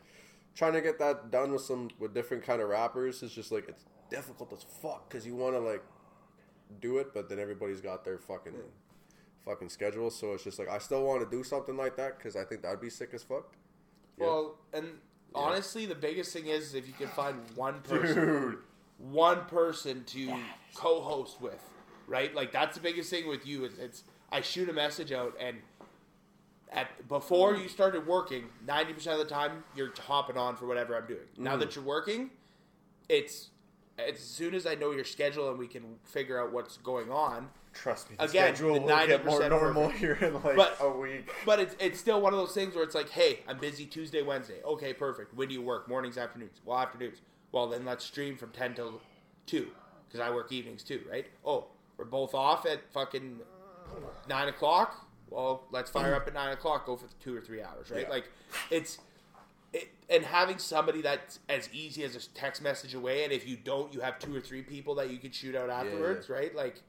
trying to get that done with some with different kind of rappers is just like it's difficult as fuck because you want to like do it but then everybody's got their fucking fucking schedule. So it's just like i still want to do something like that because i think that'd be sick as fuck. Well, and honestly, the biggest thing is if you can find one person, one person to co-host with, right? Like that's the biggest thing with you is it's I shoot a message out and at before you started working, ninety percent of the time you're hopping on for whatever I'm doing. Now Mm. that you're working, it's as soon as I know your schedule and we can figure out what's going on, Trust me, the Again, schedule the will get more 90% normal perfect. here in like But- a week. But it's, it's still one of those things where it's like, hey, I'm busy Tuesday, Wednesday. Okay, perfect. When do you work? Mornings, afternoons? Well, afternoons. Well, then let's stream from 10 till 2 because I work evenings too, right? Oh, we're both off at fucking 9 o'clock. Well, let's fire up at 9 o'clock, go for two or three hours, right? Yeah. Like, it's. It, and having somebody that's as easy as a text message away, and if you don't, you have two or three people that you could shoot out afterwards, right? Like,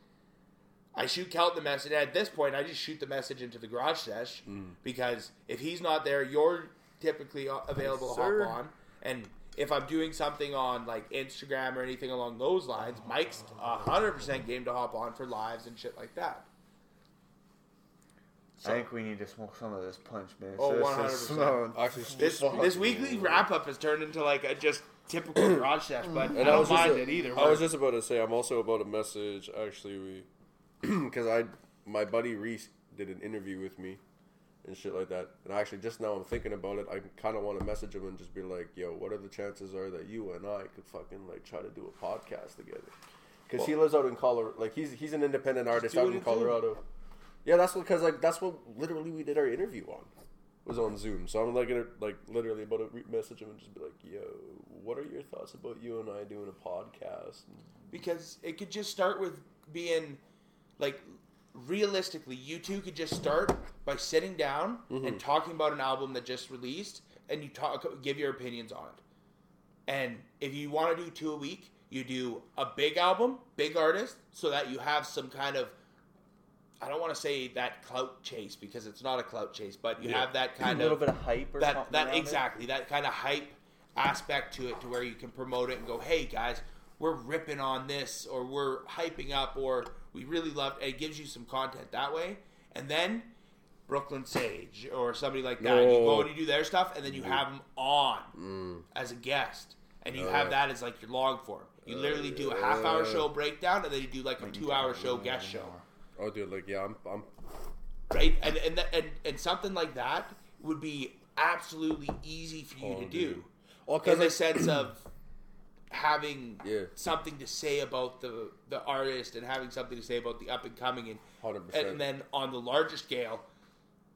I shoot Kelton the message. At this point, I just shoot the message into the garage sesh mm. because if he's not there, you're typically a- available to Sir. hop on. And if I'm doing something on like Instagram or anything along those lines, Mike's hundred percent game to hop on for lives and shit like that. I think we need to smoke some of this punch, man. Oh, This is 100%. This this weekly wrap up has turned into like a just typical garage sesh, but I don't was just mind a- it either. I was just about to say I'm also about to message actually we because I my buddy Reese did an interview with me and shit like that. And actually just now I'm thinking about it. I kind of want to message him and just be like, "Yo, what are the chances are that you and I could fucking like try to do a podcast together?" Because he lives out in Colorado. Like he's he's an independent artist out in Zoom. Colorado. Yeah, that's because like that's what literally we did our interview on. Was on Zoom, so I'm like gonna like literally about to re- message him and just be like, "Yo, what are your thoughts about you and I doing a podcast?" because it could just start with being like realistically you two could just start by sitting down and mm-hmm. talking about an album that just released and you talk give your opinions on it and if you want to do two a week you do a big album big artist so that you have some kind of i don't want to say that clout chase because it's not a clout chase but you Yeah. have that kind of a little of little bit of hype or that something. that around it. exactly that kind of hype aspect to it to where you can promote it and go hey guys we're ripping on this or we're hyping up or we really love it gives you some content that way. And then brooklyn sage or somebody like that. You go and you do their stuff and then you mm. have them on mm. as a guest. And you Oh, have uh. that as like your log form. You literally do a half hour show uh. breakdown and then you do like a mm. two hour show guest show. Oh, dude, like yeah, I'm, I'm right? And and, and and something like that would be absolutely easy for you Oh, to dude. do, well in the sense of having Yeah. something to say about the the artist and having something to say about the up and coming and 100%. and then on the larger scale.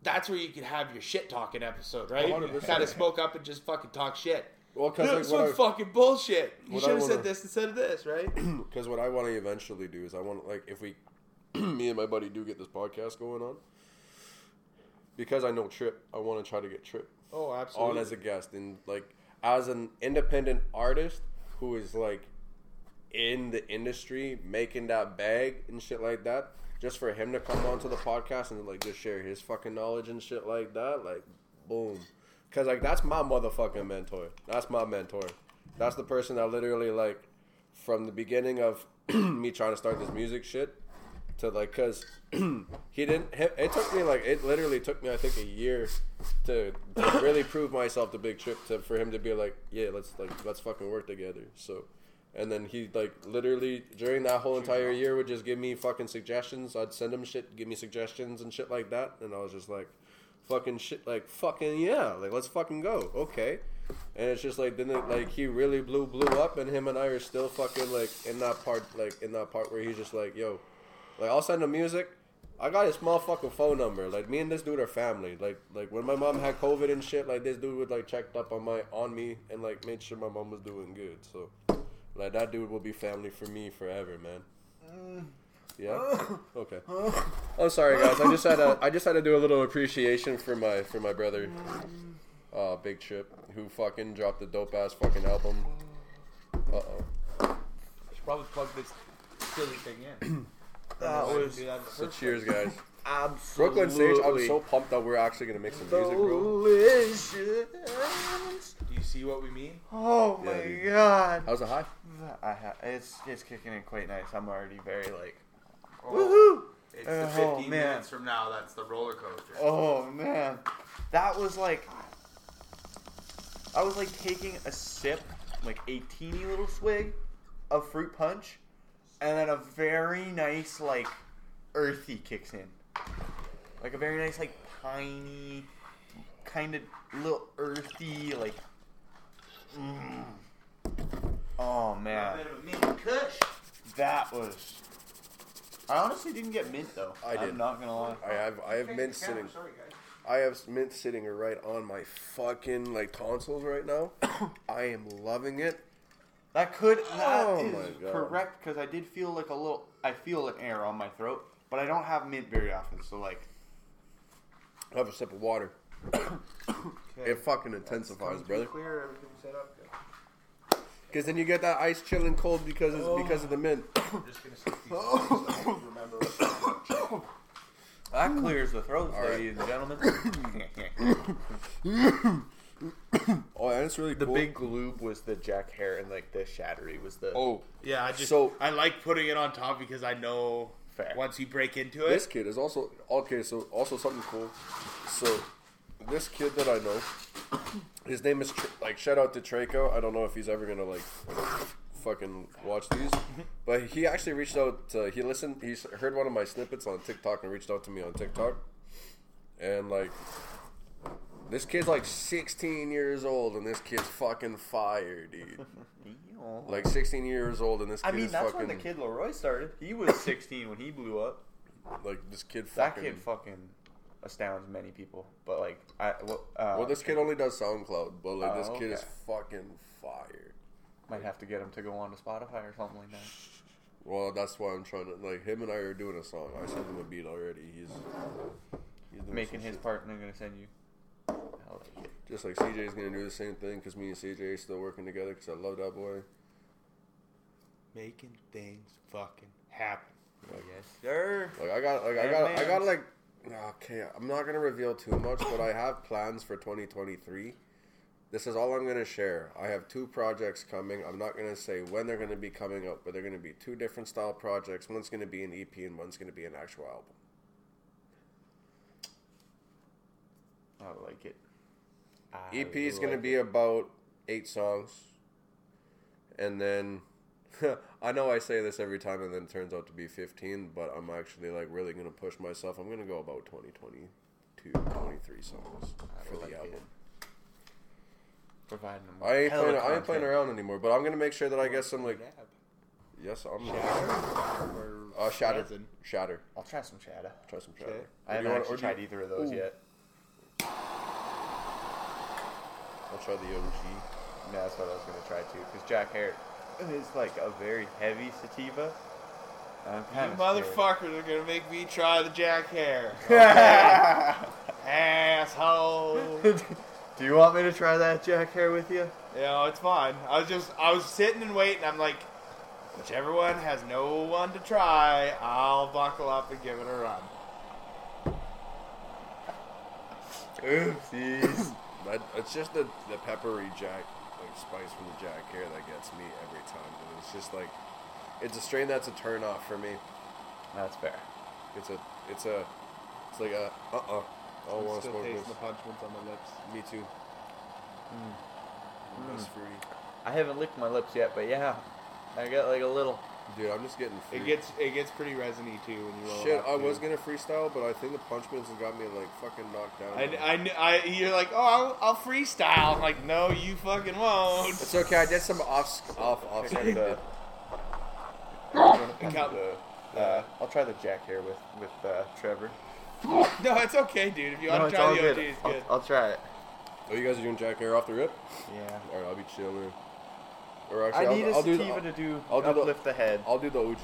That's where you can have your shit talking episode, right? 100%. Kind of smoke up and just fucking talk shit. well because No, like one's I, fucking bullshit. You should have said this instead of this, right? Because what I want to eventually do is I want like if we, me and my buddy do get this podcast going on. Because I know Trip, I want to try to get Trip Oh, absolutely. on as a guest and like as an independent artist who is like in the industry making that bag and shit like that. Just for him to come onto the podcast and like just share his fucking knowledge and shit like that, like boom. Cause like that's my motherfucking mentor. That's my mentor. That's the person that literally like from the beginning of me trying to start this music shit to like cuz he didn't it took me like it literally took me I think a year to, to really prove myself to Big Trip to for him to be like yeah let's like let's fucking work together so And then he like literally during that whole entire year would just give me fucking suggestions. I'd send him shit, give me suggestions and shit like that, and I was just like, fucking shit, like fucking yeah, like let's fucking go, okay. And it's just like then it, like he really blew blew up, and him and I are still fucking like in that part, like in that part where he's just like, yo, like I'll send him music. I got his motherfucking phone number. Like me and this dude are family. Like like when my mom had COVID and shit, like this dude would like checked up on my on me and like made sure my mom was doing good. So like that dude will be family for me forever, man. Yeah. Okay. I'm sorry, guys. I just had to I just had to do a little appreciation for my for my brother, uh, Big Trip, who fucking dropped the dope ass fucking album. Uh oh. Should probably plug this silly thing in. That was that the So cheers, guys. absolutely Brooklyn Sage. I'm so pumped that we're actually gonna make some music, bro. delicious. Do you see what we mean? Oh Yeah, my dude. god. How's the high? I ha- it's it's kicking in quite nice. I'm already very like Oh, woohoo. It's Oh, the 15 man. minutes from now. That's the roller coaster. Oh man, that was like I was like taking a sip, like a teeny little swig of fruit punch, and then a very nice like earthy kicks in, like a very nice like piney, kind of little earthy like. Mm. Oh man, Bit of a mini kush. that was. I honestly didn't get mint though. I did. I'm not gonna lie. I have I have mint sitting. Sorry, guys. I have mint sitting right on my fucking like tonsils right now. I am loving it. That could oh that Oh is my God. correct because I did feel like a little. I feel an air on my throat, but I don't have mint very often. So like, I have a sip of water. It fucking intensifies, brother. Clear, everything set up. Good. Because then you get that ice chilling cold because it's because of the mint. I'm just gonna stick these on so I can remember. what- that clears the throat, All right. ladies and gentlemen. Oh, and it's really the cool. big gloob was the Jack Herer, and like the shattery was the. Oh, Yeah, I just So- I like putting it on top because I know Fair. once you break into it. this kid is also okay. So also something cool. So this kid that I know, his name is Tr- like shout out to Traco. I don't know if he's ever gonna like fucking watch these, but he actually reached out. To, he listened. He heard one of my snippets on TikTok and reached out to me on TikTok, and like. This kid's like 16 years old, and this kid's fucking fire, dude. Like 16 years old, and this kid I mean, is that's fucking when the kid LAROI started. He was 16 when he blew up. like this kid. That Fucking, kid fucking astounds many people. But like, I well, uh, Well, this kid only does SoundCloud, but like this Oh, kid is okay. fucking fire. might have to get him to go on to Spotify or something like that. Well, that's why I'm trying to like him and I are doing a song. I sent him a beat already. He's, he's doing Making some his shit. part, and I'm gonna send you. Hell yeah. Just like CJ's gonna do the same thing because me and CJ are still working together because I love that boy. Making things fucking happen. Yes, sir. Like I got, like I got, I got like. Okay, I'm not gonna reveal too much, but I have plans for 2023. This is all I'm gonna share. I have two projects coming. I'm not gonna say when they're gonna be coming out, but they're gonna be two different style projects. One's gonna be an EP and one's gonna be an actual album. I like it. I EP is like going to it. be about eight songs. And then, I know I say this every time and then it turns out to be 15, but I'm actually like really going to push myself. I'm going to go about 20, 22, 23 songs I for like the it. album. providing them. I ain't, playing, I ain't playing around anymore, but I'm going to make sure that I get some like, yes, I'm Or uh, Shatter. resin. Shatter. I'll try some Shatter. Try some Shatter. Okay. I haven't you actually do you- tried either of those Ooh. yet. I'll try the OG. No, that's what I was gonna try too. Because Jack Herer is like a very heavy sativa. I'm you motherfuckers are gonna make me try the Jack Herer. scared. Asshole. Do you want me to try that Jack Hare with you? You know, it's fine. I was just, I was sitting and waiting. I'm like, whichever one has no one to try, I'll buckle up and give it a run. Oopsies. That, it's just the, the peppery jack, like spice from the Jack Herer that gets me every time. And it's just like, it's a strain that's a turn off for me. That's fair. It's a, it's a, it's like a, uh uh I don't want to smoke this. Punch Mints on my lips. Me too. Mm. It's fruity. I haven't licked my lips yet, but yeah, I get like a little. Dude, I'm just getting free. It gets it gets pretty resiny too when you roll. Shit, up, I was gonna freestyle, but I think the Punch Mints has got me like fucking knocked down. I, I, kn- I, you're like, oh, I'll, I'll freestyle. I'm like, no, you fucking won't. it's okay. I did some off off off. Pick up the, the, uh, I'll try the Jack Herer with with uh, Trevor. No, it's okay, dude. If you want No, to try all the good. OG, it's I'll, good. I'll try it. Oh, you guys are doing Jack Herer off the rip? Yeah. All right, I'll be chilling. Or I actually, need I'll, a I'll do sativa the, to do I'll do the- uplift the head. I'll do the OG.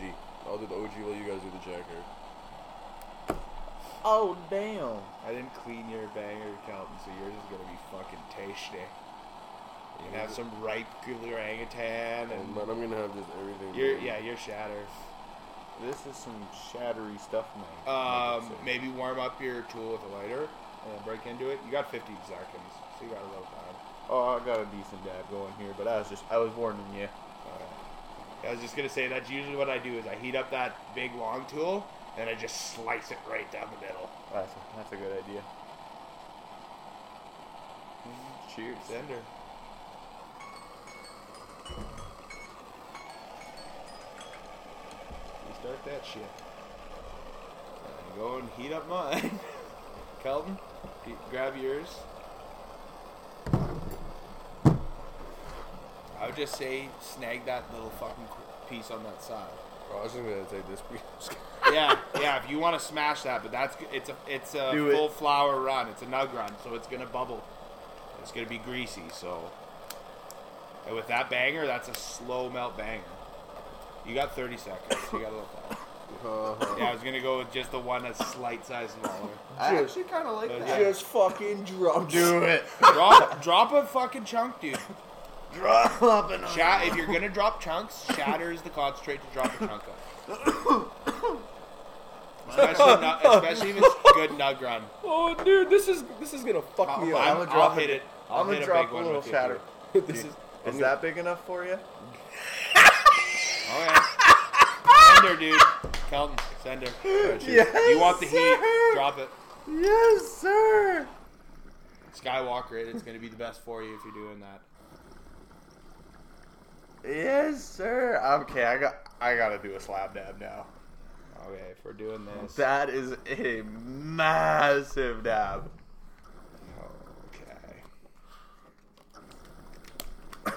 I'll do the OG while you guys do the Jack Herer. Oh damn! I didn't clean your banger, Kelton, so yours is gonna be fucking tasty. You can have some ripe orangutan, And and then I'm gonna have just everything. you're yeah, you're shatter. This is some shattery stuff, man. Um, maybe warm up your tool with a lighter and break into it. You got 50 seconds, so you got a little time. Oh, I got a decent dab going here, but I was just I was warning you. Alright. I was just gonna say that's usually what I do is I heat up that big long tool and I just slice it right down the middle. That's a, that's a good idea. Cheers. Sender. You start that shit. And go and heat up mine. Kelton, grab yours. I would just say snag that little fucking piece on that side. Oh, I was just gonna take this piece. yeah, yeah. If you want to smash that, but that's it's a it's a Do it. full flower run. It's a nug run, so it's gonna bubble. It's gonna be greasy. So, and with that banger, that's a slow melt banger. You got 30 seconds. You got a little time. Uh-huh. Yeah, I was gonna go with just the one that's slight size smaller. I actually kind of like But that. Just fucking drop. Do it. drop drop a fucking chunk, dude. Drop it. Shat, if you're gonna drop chunks, shatter is the concentrate to drop a chunk of. Especially, nu- especially if it's good nug run. Oh, dude, this is this is gonna fuck I'll, me I'll, up. I'ma drop hit it. it. I'll I'm gonna drop big a little shatter. too. this is. Is that big enough for you? Oh yeah. Sender, dude. Kelton, sender. Yes, You want the heat? Drop it. Yes, sir. Skywalker it. It's gonna be the best for you if you're doing that. Yes, sir. Okay, I got I gotta do a slab dab now. Okay, if we're doing this. That is a massive dab. Okay.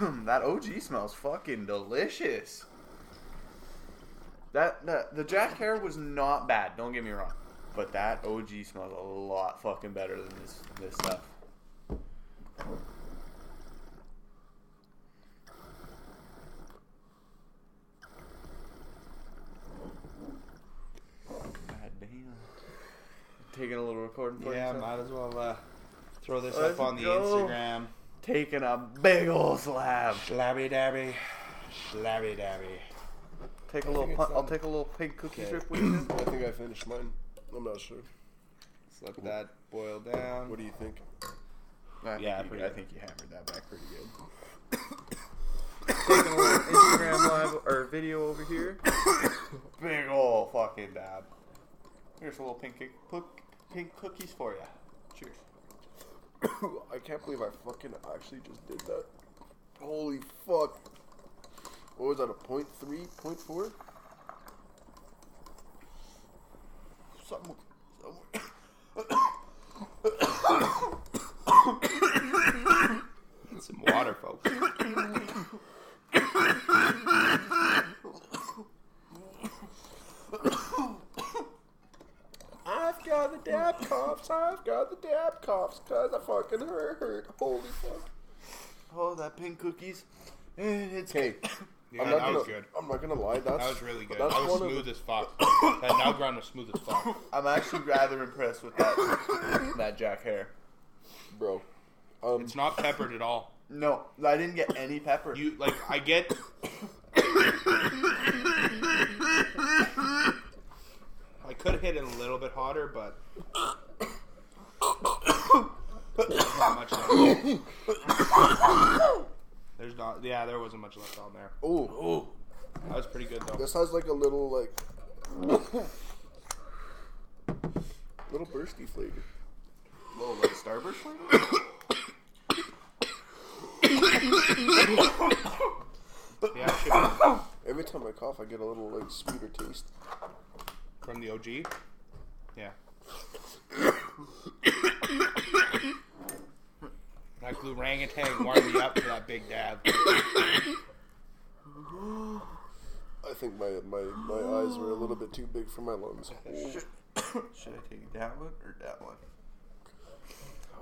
that OG smells fucking delicious. That the the Jack Herer was not bad. Don't get me wrong, but that OG smells a lot fucking better than this this stuff. God damn. Taking a little recording for Yeah, you. might as well uh, throw this Let's up on the go. Instagram. Taking a big old slab. Slabby dabby. Slabby dabby. Take a I little. Pun- I'll take a little pink cookie Okay. strip with you. I think I finished mine. I'm not sure. Let that boil down. What do you think? I Yeah, think you, pretty I think you hammered that back pretty good. Taking a little Instagram live or video over here. Big ol' fucking dab. Here's a little pink cake- pook- pink cookies for you. Cheers. I can't believe I fucking actually just did that. Holy fuck. What was that, a point three, point four? Something. Some water, folks. I've got the dab coughs, I've got the dab coughs, cause I fucking hurt, hurt. Holy fuck. Oh, that pink cookies. Eh, It's Okay, Yeah, I'm that not gonna, was good. I'm not gonna lie, that's That was really good. That's That was one of smooth the- as fuck. that nug run was smooth as fuck. I'm actually rather impressed with that that Jack Herer, bro. Um, It's not peppered at all. No, I didn't get any pepper. You like I get. I could have hit it a little bit harder, but not much. Left. There's not. Yeah, there wasn't much left on there. oh, That was pretty good though. this has like a little like little bursty flavor. little like Starburst flavor. Yeah, it should be. Every time I cough, I get a little like sweeter taste. From the OG? Yeah. that orangutan warmed me up for that big dab. I think my my, my eyes were a little bit too big for my lungs. Should I take that one or that one?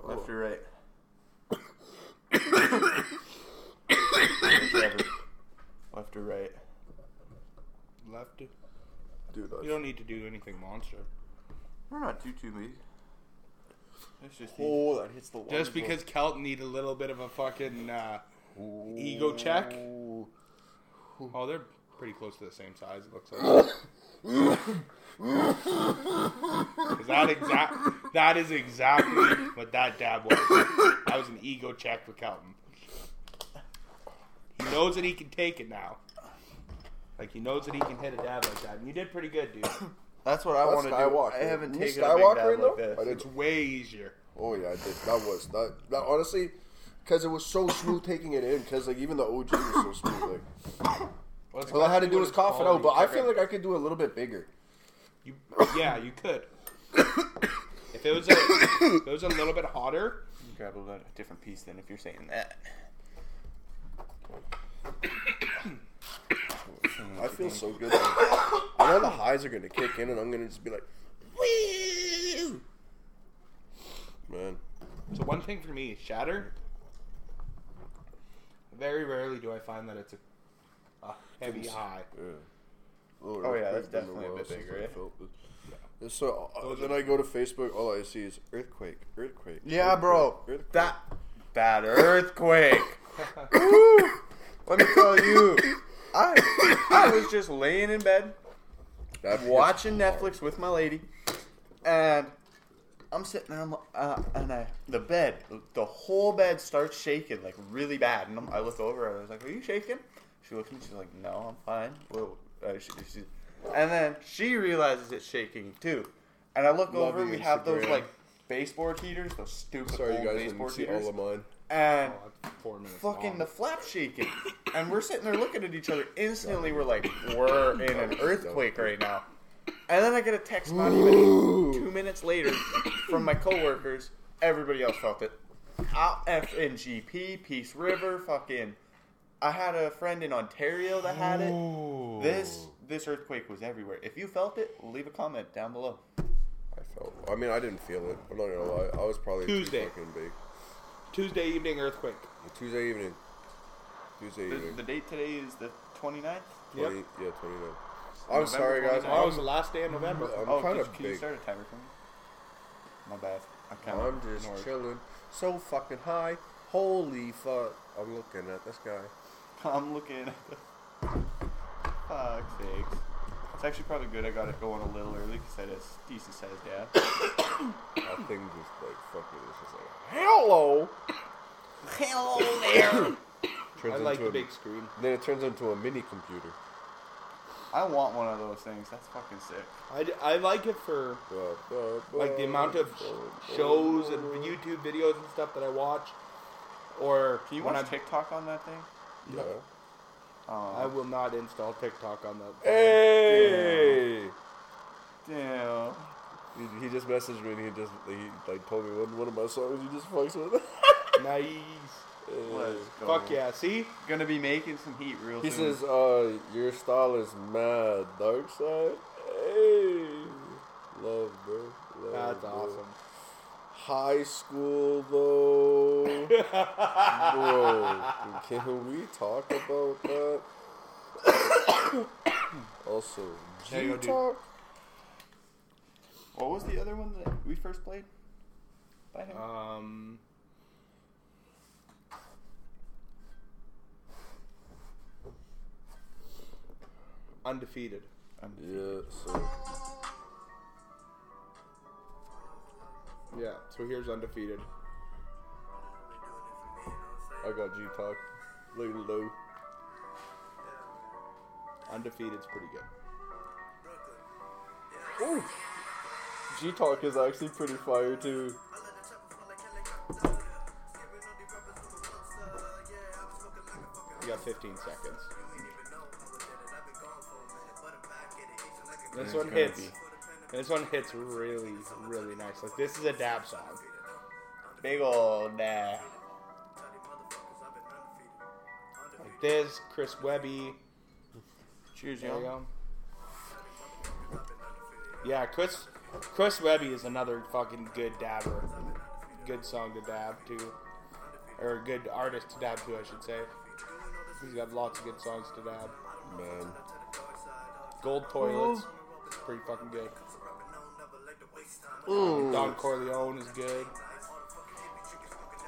Oh. Left or right? Left or right? Left. Dude, You don't need to do anything monster. We're not too too big. It's just oh, that hits the lungs. Just because Kelton need a little bit of a fucking uh, ego check. Oh, they're pretty close to the same size. It looks like. 'Cause that exact that is exactly what that dab was. That was an ego check for Kelton. He knows that he can take it now. Like he knows that he can hit a dab like that, and you did pretty good, dude. That's what I want to do. Skywalker. I haven't You taken a big Skywalker, dab like though? this. I did It's way easier. Oh yeah, I did. That was that. That honestly, because it was so smooth taking it in. Because like even the OG was so smooth. Like Well, it's all I had to do what was it's cough it called. out. But I took feel like I could do a little bit bigger. You, yeah, you could. if it was a, if it was a little bit hotter, Grab a little different piece than if you're saying that. I feel so good. Like, I know the highs are gonna kick in, and I'm gonna just be like, Woo! man. so one thing for me, shatter. Very rarely do I find that it's a, a heavy high. Yeah. Oh, yeah, that's definitely a while bit bigger, I felt it. Yeah, So uh, then I go to Facebook. All I see is earthquake, earthquake. Yeah, earthquake, bro. earthquake. That bad earthquake. Let me tell you, I I was just laying in bed That hits watching hard. Netflix with my lady, and I'm sitting there, I'm, uh, and I the bed, the whole bed starts shaking like really bad, and I'm, I look over, and I was like, "Are you shaking?" She looks at me, she's like, "No, I'm fine." Well, uh, she, she, and then she realizes it's shaking too, and I look Love over, the we have those Instagram. like baseboard heaters, those stupid Sorry, old you guys didn't baseboard see heaters, all of mine. And Oh, that's four minutes fucking long. the flap shaking. And we're sitting there looking at each other. Instantly, we're like, we're in an earthquake right now. And then I get a text not even two minutes later from my coworkers. Everybody else felt it. Out FNGP, Peace River, fucking. I had a friend in Ontario that had it. This this earthquake was everywhere. If you felt it, leave a comment down below. I felt. I mean, I didn't feel it. I'm not gonna lie. I was probably Tuesday. too fucking big. Tuesday evening earthquake. Tuesday evening. Tuesday The, evening. the date today is the 29th. 20, Yeah, 29. I'm November sorry, guys. 29. Tomorrow was the last day of November. I'm oh, kind could- of can you start a timer for me? My bad. I kinda I'm just ignored. chilling. So fucking high. Holy fuck. I'm looking at this guy. I'm looking at the. Fuck's sakes. It's actually probably good I got it going a little early because I had a decent sized gap. That thing just like fucking is just like hello. Hello there! Turns I like into the a, big screen. Then it turns into a mini computer. I want one of those things. That's fucking sick. I, d- I like it for like the amount of shows and YouTube videos and stuff that I watch. Or Can you when watch I'm, TikTok on that thing? Yeah. Oh, I will not install TikTok on that. Hey. damn. He, he just messaged me and he just he like told me one one of my songs he just fucks with. Nice. Let's. Fuck yeah. See? Gonna be making some heat real He soon. He says, uh, your style is mad, dark side. Hey. Love, bro. Love, That's bro. awesome. High school, though. bro, can we talk about that? also, There you. G-Talk? What was the other one that we first played? By him? Um. Undefeated. Yeah, so. Yeah. So here's undefeated. I got G-Talk. Lay low. Undefeated's pretty good. Ooh. G-Talk is actually pretty fire, too. You got 15 seconds. This one hits. be. This one hits really, really nice. Like this is a dab song. Big old dab. Like this, Chris Webby. Cheers, There you yo. go. Yeah, Chris Chris Webby is another fucking good dabber. Good song to dab to, or a good artist to dab to, I should say. He's got lots of good songs to dab. Man. Gold Toilets, pretty fucking good. Don Corleone is good.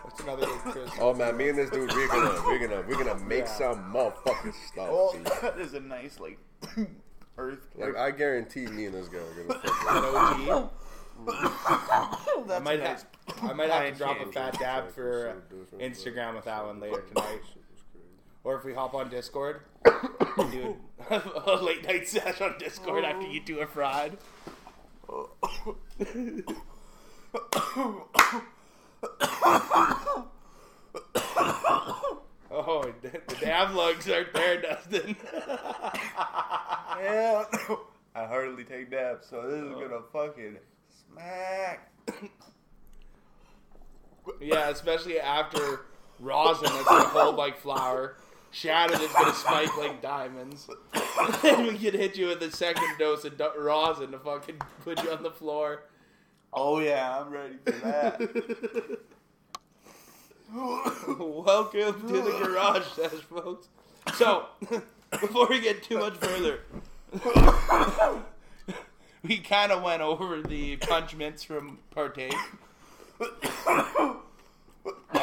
What's another good Chris? Oh man, me and this dude, we're gonna, we're gonna, we're gonna make Yeah. some motherfucking stuff. Oh, that is a nice like earth. Like I guarantee, me and this guy are gonna. Fucking, An OG. I might nice. have, I might have to drop a fat dab for Instagram with that one later tonight. Or if we hop on Discord, do a late night sesh on Discord after you do a fried. Oh, the the dab lugs aren't there, Dustin. Yeah. I hardly take dabs, so this is oh. gonna fucking smack. yeah, especially after rosin that's gonna hold like flower. Shatter that's gonna spike like diamonds. and we can hit you with a second dose of rosin to fucking put you on the floor. Oh yeah, I'm ready for that. Welcome to the garage sesh, folks. So, before we get too much further, we kind of went over the Punch Mints from Partake. I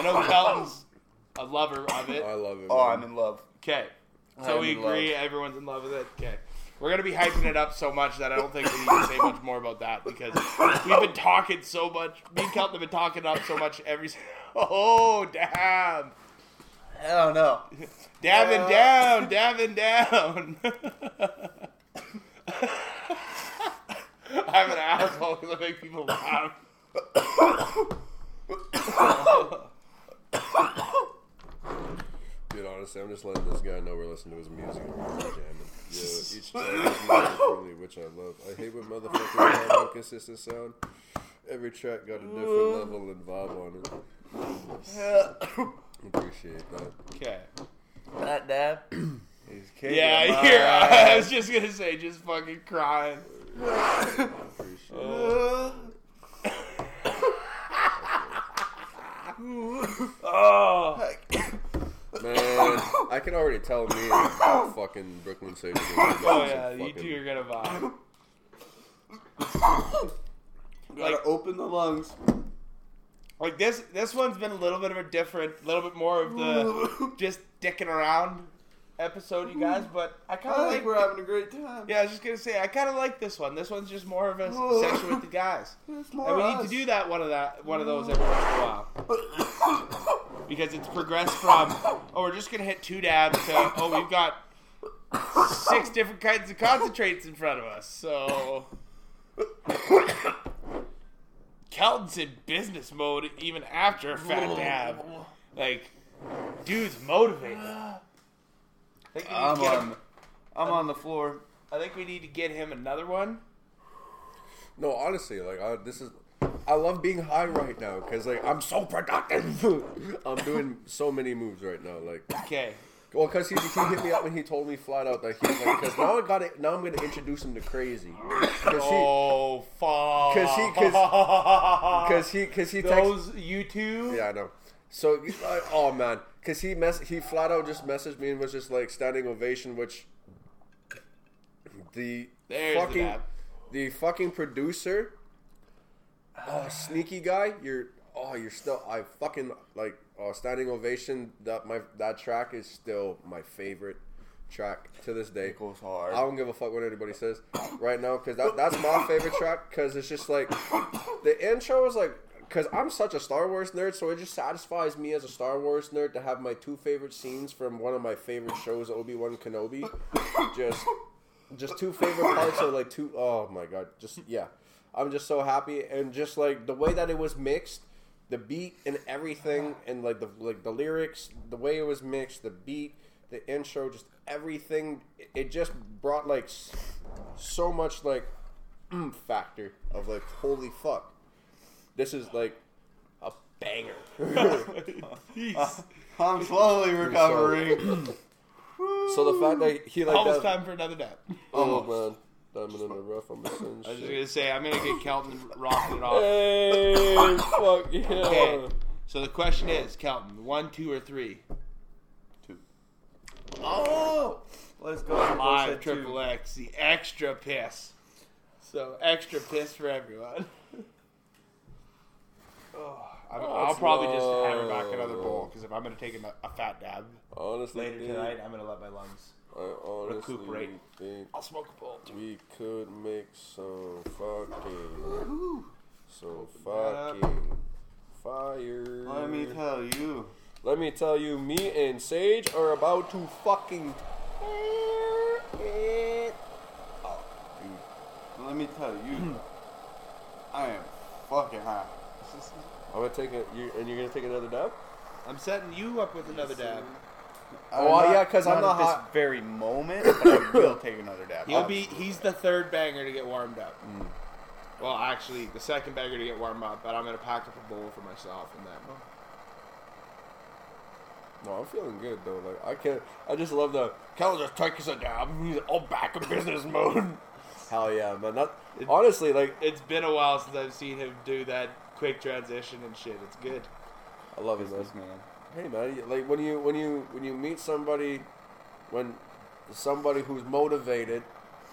know Kelton's a lover of it. I love it. oh. I'm in love. Okay. I So am we in love. agree, everyone's in love with it. Okay. We're gonna be hyping it up so much that I don't think we need to say much more about that because we've been talking so much. Me and Kelton have been talking up so much every. S- Oh damn! Hell no. Dabbing Uh, down, dabbing down. I'm an asshole because I make people laugh. Dude, honestly, I'm just letting this guy know we're listening to his music and we're jamming. Yeah, each track is music really, which I love. I hate when motherfuckers have inconsistent sound. Every track got a different level and vibe on it. Appreciate that. Okay. that dab is kicking Yeah, my here. I was just gonna say, just fucking crying. Appreciate it. Oh. Man, I can already tell me and fucking Brooklyn Sage. are gonna do Oh some yeah, you two are gonna vibe. Gotta open the lungs. Like this, this one's been a little bit of a different, a little bit more of the just dicking around episode, you guys. But I kind of think like. we're having a great time. Yeah, I was just gonna say I kind of like this one. This one's just more of a session with the guys, and we need to do that one of that one of those every once in a while because it's progressed from oh we're just gonna hit two dabs to oh we've got six different kinds of concentrates in front of us. So Kelton's in business mode even after a fat dab. Like, dude's motivated. I think we need I'm get on. him- I'm on the floor. I think we need to get him another one. No, honestly, like I, this is. I love being high right now because like I'm so productive. I'm doing so many moves right now. Like, Okay. Well, because he, he hit me up and he told me flat out that he's like, because now I got it. Now I'm gonna introduce him to crazy. Because he, Oh fuck! 'Cause he- 'cause- he, because he those you two. Yeah, I know. So, like, oh man, because he mess, he flat out just messaged me and was just like standing ovation, which the There's fucking dab. the fucking producer, oh sneaky guy, you're oh you're still I fucking like oh standing ovation that my that track is still my favorite track to this day. It goes hard. I don't give a fuck what anybody says right now because that, that's my favorite track because it's just like the intro is like because I'm such a Star Wars nerd, so it just satisfies me as a Star Wars nerd to have my two favorite scenes from one of my favorite shows, Obi Wan Kenobi. Just, just two favorite parts are like two oh my god, just yeah. I'm just so happy and just like the way that it was mixed, the beat and everything, and like the like the lyrics, the way it was mixed, the beat, the intro, just everything. it- It just brought like so much like mm factor of like holy fuck, this is like a banger. I'm slowly recovering. so the fact that he like Almost does, time for another nap. oh man, diamond in the rough. I'm a sin I was just gonna say I'm gonna get Kelton rocking it off. Hey, fuck yeah. Okay. So the question is, Kelton, one, two, or three? Two. Oh, let's go. Let's Live triple X, the extra piss. So extra piss for everyone. oh, I'm, Oh, I'll it's probably just hammer back another bowl because if I'm gonna take a, a fat dab Honestly, later think- tonight, I'm gonna let my lungs. I honestly recuperate. think I'll smoke a bowl. too. we could make some fucking, Woo. so that fucking fire. Let me tell you. Let me tell you, me and Sage are about to fucking tear it. Let me tell you. I am fucking high. I'm gonna take it, you, and you're gonna take another dab. I'm setting you up with another dab. Oh, I'm yeah, 'cause I'm not not at hot. this very moment, but I will take another dab. He'll be he's the third banger to get warmed up. Mm. Well, actually, the second banger to get warmed up, but I'm gonna pack up a bowl for myself in that then. No, I'm feeling good though. Like I can't. I just love the. Cal just take us a dab. He's all back in business mode. Hell yeah, man. That honestly, like It's been a while since I've seen him do that quick transition and shit. It's good. I love it, man. Hey man, like when you when you when you meet somebody, when somebody who's motivated,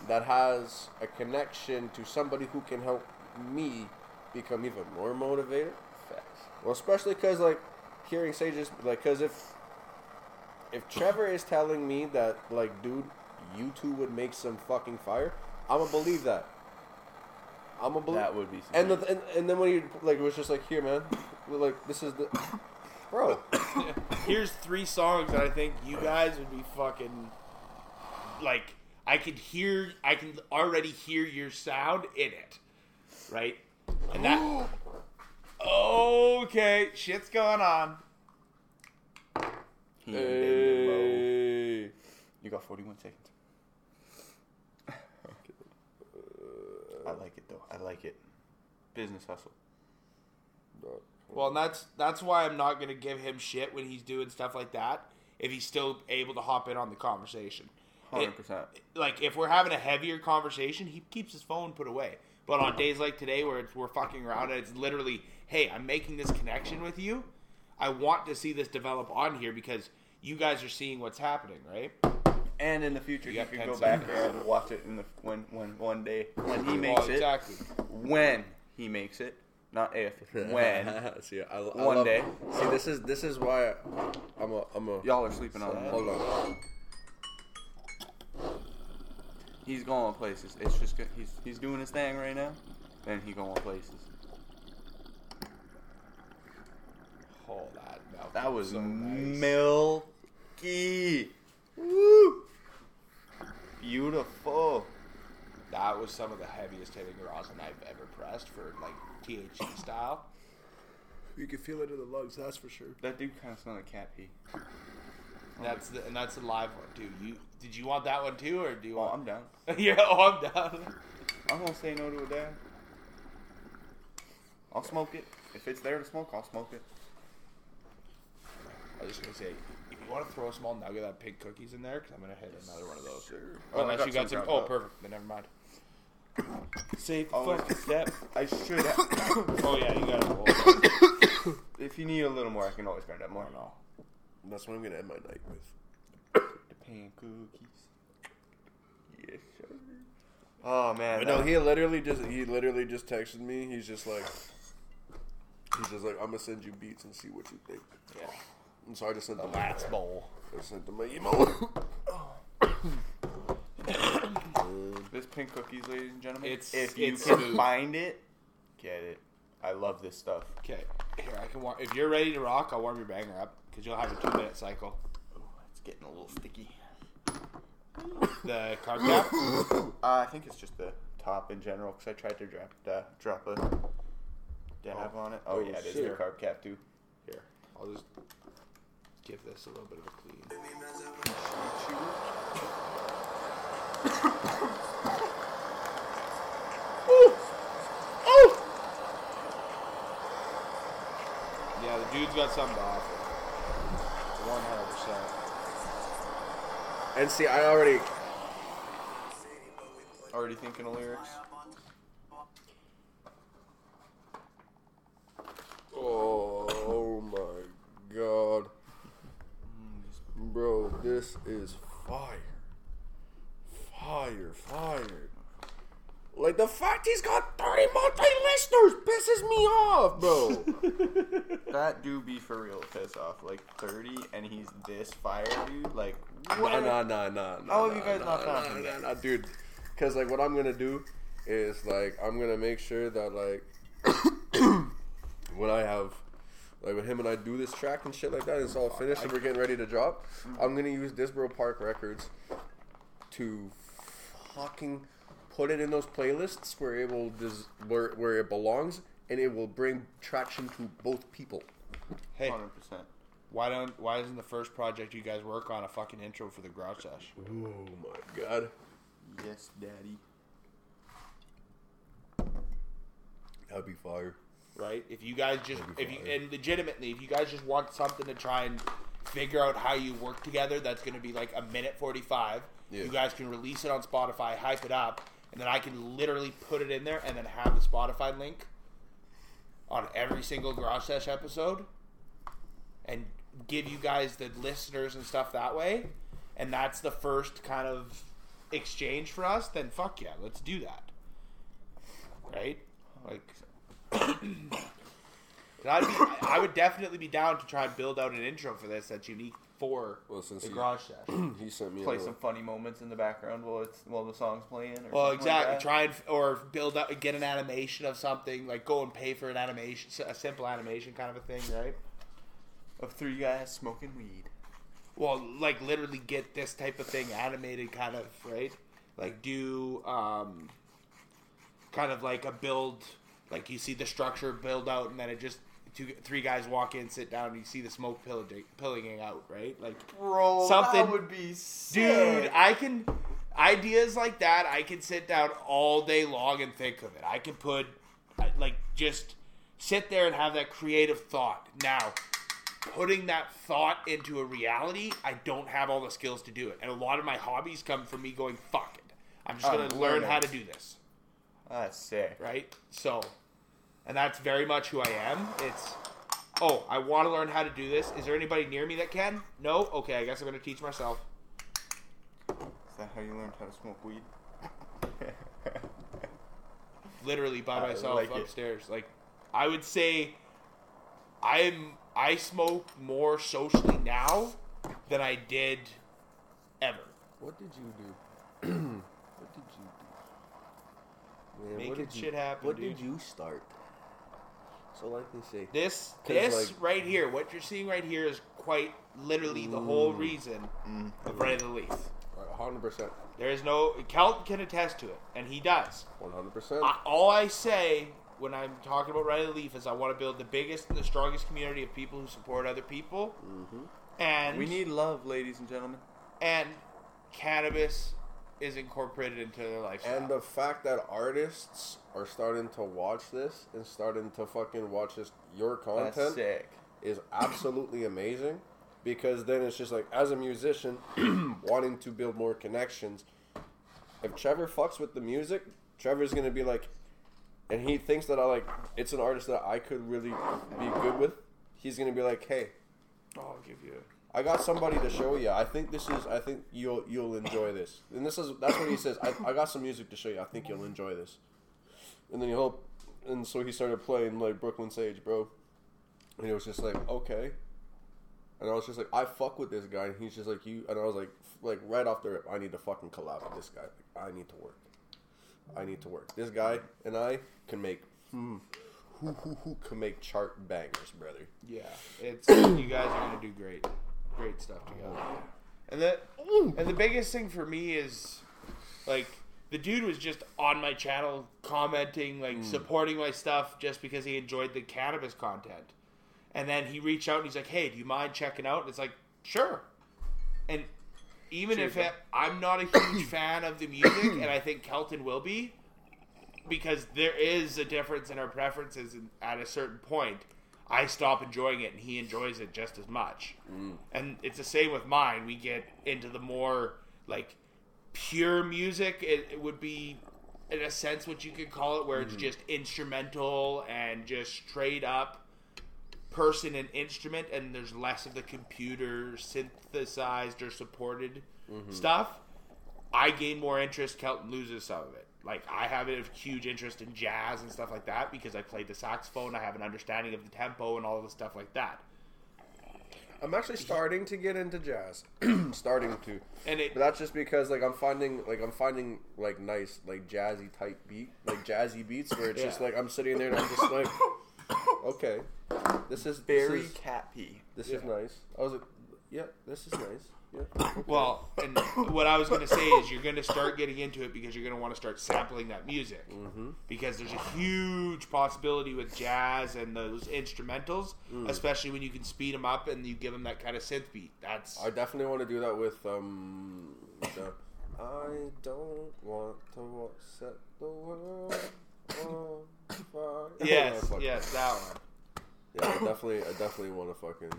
that has a connection to somebody who can help me become even more motivated. Facts. Well, especially because like hearing Sage's like because if if Trevor is telling me that like dude, you two would make some fucking fire, I'm gonna believe that. I'm gonna believe. That would be. And, the, and and then when you like it was just like here, man, like this is the bro. Here's three songs that I think you guys would be fucking like. I could hear, I can already hear your sound in it, right? And that. okay, shit's going on. He ain't been low. Hey. You got 41 seconds. I like it though. I like it. Business hustle. Well, and that's that's why I'm not gonna give him shit when he's doing stuff like that. If he's still able to hop in on the conversation, Hundred percent. like if we're having a heavier conversation, he keeps his phone put away. But on days like today, where it's, we're fucking around and it's literally, hey, I'm making this connection with you. I want to see this develop on here because you guys are seeing what's happening, right? And in the future, You you, got could 10 go back and watch it in the when when one day when he makes Well, it. When he makes it, not if. When see, I, I One love- day. See, this is this is why I'm a I'm a. y'all are sleeping on. Hold on. He's going places. It's just good. He's he's doing his thing right now. Then he going places. Oh, that milk That was so nice. milky. Woo! Beautiful. That was some of the heaviest hitting rosin I've ever pressed for like THC style. You can feel it in the lungs, that's for sure. That dude kind of smelled like cat pee. That's the and that's the live one too. You did you want that one too, or do you Oh, want? I'm down. yeah, oh, I'm down. I'm gonna say no to a dad. I'll smoke it. If it's there to smoke, I'll smoke it. I was just gonna say, if you want to throw a small nugget of that pink cookies in there, because I'm gonna hit another one of those. Sure. Oh, unless you got some. ground Oh, up. perfect. Then never mind. Safe Oh, fucking step. I should have. Oh yeah, you got it. if you need a little more, I can always grind up more. no. That's what I'm gonna end my night with. The pan cookies. Yes, sir. Oh man. But no, he literally just he literally just texted me. He's just like, he's just like, I'm gonna send you beats and see what you think. Yeah. And so I just sent The him. last bowl. I sent him my email. Oh. This pink cookies, ladies and gentlemen. It's- if you it's can smooth. find it, get it. I love this stuff. Okay, here I can. War- if you're ready to rock, I'll warm your banger up because you'll have a two minute cycle. It's getting a little sticky. The carb cap. Uh, I think it's just the top in general because I tried to drop uh, drop a dab on it. Oh, Oh, yeah, it is shit. the carb cap too. Here, I'll just give this a little bit of a clean. Dude's got something to offer. One hundred percent. And see, I already Already thinking of lyrics. Oh my god. Bro, this is fire. Fire, fire. Like the fact he's got 30 multi listeners pisses me off, bro. That do be for real piss off. Like 30 and he's this fire, dude. Like, nah, what? nah, nah, nah, nah. How have you nah, guys nah, not nah, found nah, him? nah, dude. Because, like, what I'm gonna do is, like, I'm gonna make sure that, like, when I have, like, when him and I do this track and shit like that, it's all finished and we're getting ready to drop, I'm gonna use Disbro Park Records to fucking put it in those playlists where it will des- where where it belongs, and it will bring traction to both people. Hey, 100%. why don't why isn't the first project you guys work on a fucking intro for the garage sesh? Oh my god, Yes, daddy. that'd be fire. right? If you guys just, if you, and legitimately, if you guys just want something to try and figure out how you work together, that's going to be like a minute forty-five. Yeah. You guys can release it on Spotify, hype it up, and then I can literally put it in there and then have the Spotify link on every single Garage Sesh episode, and give you guys the listeners and stuff that way. And that's the first kind of exchange for us. Then fuck yeah, let's do that. Right? Like. I'd be, I would definitely be down to try and build out an intro for this that's unique for Well, since the he- garage sesh. He sent me Play little- some funny moments in the background while it's while the song's playing. Or Well, exactly. Like. Try and or build up, get an animation of something, like go and pay for an animation, a simple animation kind of a thing, right? Of three guys smoking weed. Well, like literally get this type of thing animated, kind of right. Like do um, kind of like a build, like you see the structure build out, and then it just two, three guys walk in, sit down, and you see the smoke pillaging, pillaging out, right? Like Bro, Something- that would be sick. Dude, I can ideas like that. I can sit down all day long and think of it. I can put like just sit there and have that creative thought. Now, putting that thought into a reality, I don't have all the skills to do it. And a lot of my hobbies come from me going, "Fuck it, I'm just gonna learn how to do this." That's sick. Right? So, and that's very much who I am. It's Oh, I want to learn how to do this. Is there anybody near me that can? No? Okay, I guess I'm going to teach myself. Is that how you learned how to smoke weed? literally by I myself like it. upstairs. Like I would say I'm I smoke more socially now than I did ever. What did you do? what did you do? Man, Making what did you, shit happen, What dude. did you start? So, like they say, This 'Cause, this like- right here, what you're seeing right here is quite literally the whole mm. reason mm. of Ray the Leaf. hundred percent, There is no Kelton can attest to it, and he does. one hundred percent. All I say when I'm talking about Riley Leaf is I want to build the biggest and the strongest community of people who support other people. Mm-hmm. And we need love, ladies and gentlemen. and cannabis is incorporated into their lifestyle. And the fact that artists are starting to watch this and starting to fucking watch this, your content sick. is absolutely amazing because then it's just like as a musician wanting to build more connections if trevor fucks with the music trevor's gonna be like and he thinks that i like it's an artist that i could really be good with he's gonna be like hey oh, I'll give you. I got somebody to show you i think this is i think you'll you'll enjoy this and this is that's what he says i, I got some music to show you i think you'll enjoy this and then he hope and so he started playing like brooklyn sage bro and it was just like okay and I was just like, I fuck with this guy. And he's just like, you. And I was like, like right off the rip, I need to fucking collab with this guy. Like, I need to work. I need to work. This guy and I can make, hmm, who, who, who can make chart bangers, brother. Yeah, it's you guys are gonna do great, great stuff together. And the and the biggest thing for me is like the dude was just on my channel commenting, like hmm. supporting my stuff just because he enjoyed the cannabis content. And then he reached out and he's like, "Hey, do you mind checking out?" And it's like, "Sure." And even if it, I'm not a huge fan of the music, and I think Kelton will be, because there is a difference in our preferences and at a certain point. I stop enjoying it, and he enjoys it just as much. Mm. And it's the same with mine. We get into the more like pure music. It, it would be, in a sense, what you could call it, where it's mm-hmm. just instrumental and just straight up person and instrument, and there's less of the computer synthesized or supported mm-hmm. stuff. I gain more interest. Kelton loses some of it. Like I have a huge interest in jazz and stuff like that because I played the saxophone. I have an understanding of the tempo and all the stuff like that. I'm actually starting to get into jazz. starting to. And it But that's just because like I'm finding like I'm finding like nice like jazzy type beat like jazzy beats where it's just like I'm sitting there and I'm just like okay this is Very this is, cat pee. this is nice I was like yeah this is nice yeah okay. Well, and what I was going to say is you're going to start getting into it because you're going to want to start sampling that music. Mm-hmm. Because there's a huge possibility with jazz and those instrumentals, Mm. especially when you can speed them up and you give them that kind of synth beat. That's I definitely want to do that with um the I don't want to set the world on fire yes, yes, that one. yeah I definitely I definitely want to fucking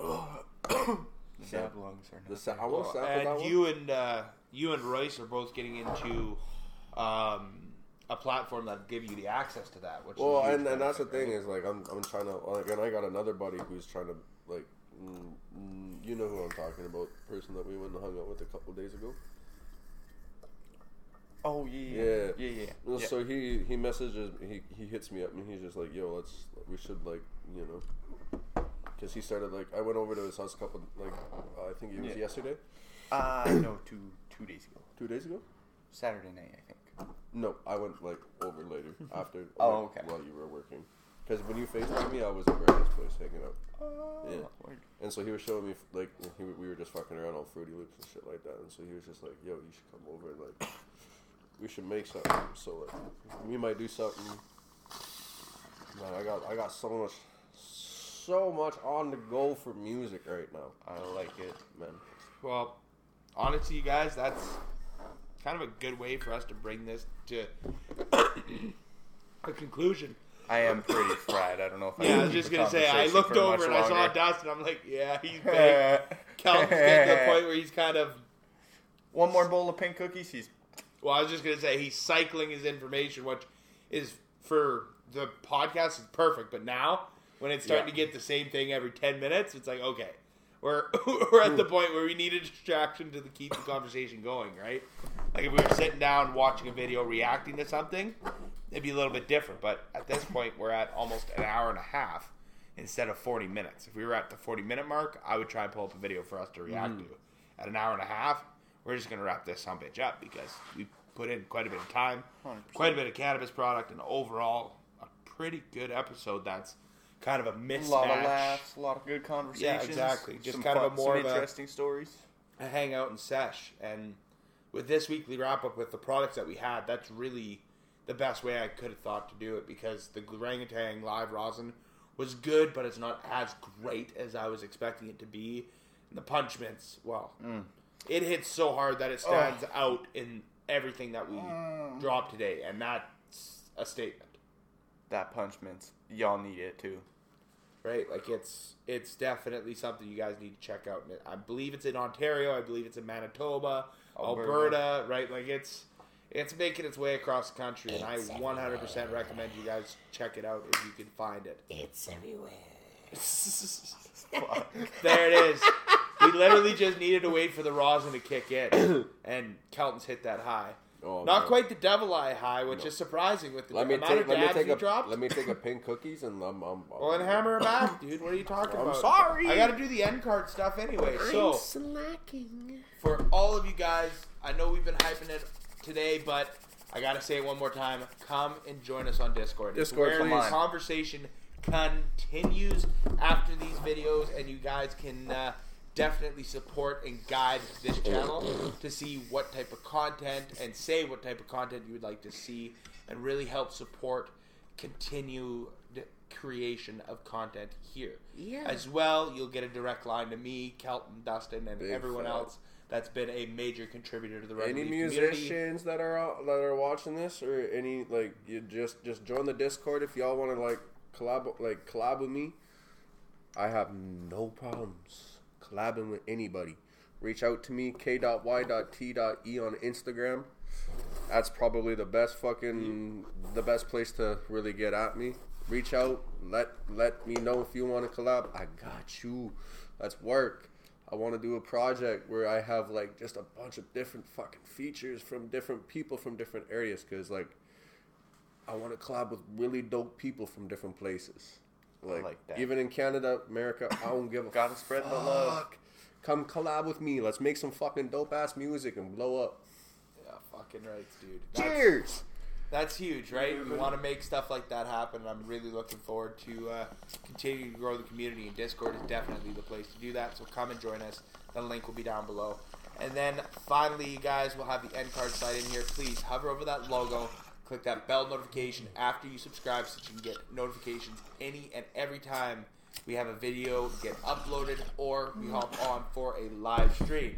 Sad lungs are the not. sa- I want to sample that And one you and uh, you and Royce are both getting into um, a platform that give you the access to that. Which Well, is and, and that's the benefit, thing is like I'm I'm trying to like and I got another buddy who's trying to like mm, mm, you know who I'm talking about the person that we went and hung out with a couple days ago. Oh yeah, Yeah. yeah, yeah. Well, yeah. So he he messages he he hits me up and he's just like yo let's we should like you know because he started like I went over to his house a couple like uh, I think it was Yeah. yesterday Uh, no, two two days ago, two days ago. Saturday night, I think. No, I went like over later after. Oh, like, okay. While you were working, because when you FaceTime me, I was over at his place hanging out. Oh, Yeah. Word. And so he was showing me like he, we were just fucking around on Fruity Loops and shit like that. And so he was just like, "Yo, you should come over and like we should make something." So like we might do something. Man, I got I got so much so much on the go for music right now, I like it. man. Well, honestly, you guys, that's kind of a good way for us to bring this to a conclusion. I am pretty fried. I don't know if I. Yeah, I was just gonna say. I looked over and I saw longer. Dust, I'm like, yeah, he's big. Calvin's getting to the point where he's kind of. One more bowl of pink cookies. He's Well, I was just gonna say he's cycling his information, which is for the podcast is perfect. But now, when it's starting Yeah. to get the same thing every ten minutes, it's like okay, we're we're at the point where we need a distraction to the, keep the conversation going, right? Like if we were sitting down watching a video reacting to something, it'd be a little bit different. But at this point, we're at almost an hour and a half instead of forty minutes. If we were at the forty minute mark, I would try and pull up a video for us to react mm. to. At an hour and a half, we're just gonna wrap this some bitch up because we put in quite a bit of time, 100%. quite a bit of cannabis product, and overall a pretty good episode. That's kind of a mix. a lot of laughs, a lot of good conversations. Yeah, exactly. Just some kind of a more of a- interesting stories. a hangout and sesh. And with this weekly wrap up with the products that we had, that's really the best way I could have thought to do it because the orangutan live rosin was good, but it's not as great as I was expecting it to be. And the punch mints, well, mm. it hits so hard that it stands out in everything that we mm. dropped today, and that's a statement. That punch mints. Y'all need it too. Right? Like it's it's definitely something you guys need to check out. I believe it's in Ontario. I believe it's in Manitoba, Alberta. Alberta, right? Like it's it's making its way across the country, and I 100% recommend you guys check it out if you can find it. It's everywhere. there it is. We literally just needed to wait for the rosin to kick in, and Kelton's hit that high. Oh, Not no. quite the devil eye high, which is surprising with the Let me amount take of let me dabs take we a dropped. let me take a pink cookies and I'm, I'm well, then hammer it back, dude. What are you talking I'm about? sorry. I got to do the end card stuff anyway. So. slacking. for all of you guys, I know we've been hyping it today, but I gotta say it one more time. Come and join us on Discord. Discord, it's where come the conversation continues after these videos, and you guys can uh, definitely support and guide this channel to see what type of content and say what type of content you would like to see, and really help support continue creation of content here. Yeah. As well, you'll get a direct line to me, Kelton, Dustin, and Big everyone facts. else that's been a major contributor to the Red Any Leaf community. musicians that are out, that are watching this, or any like you just just join the Discord if y'all want to like collab like collab with me. I have no problems collabing with anybody. Reach out to me k.y.t.e on Instagram. That's probably the best fucking the best place to really get at me. Reach out, let let me know if you want to collab. I got you. Let's work. I want to do a project where I have like just a bunch of different fucking features from different people from different areas because like I want to collab with really dope people from different places. Like, like that. even in Canada, America, I don't give a Gotta spread the love. fuck. Come collab with me. Let's make some fucking dope ass music and blow up. Yeah, fucking right, dude. That's- Cheers. That's huge, right? We want to make stuff like that happen. I'm really looking forward to uh, continuing to grow the community, and Discord is definitely the place to do that. So come and join us. The link will be down below. And then finally, you guys will have the end card site in here. Please hover over that logo, click that bell notification after you subscribe, so you can get notifications any and every time we have a video get uploaded or we hop on for a live stream.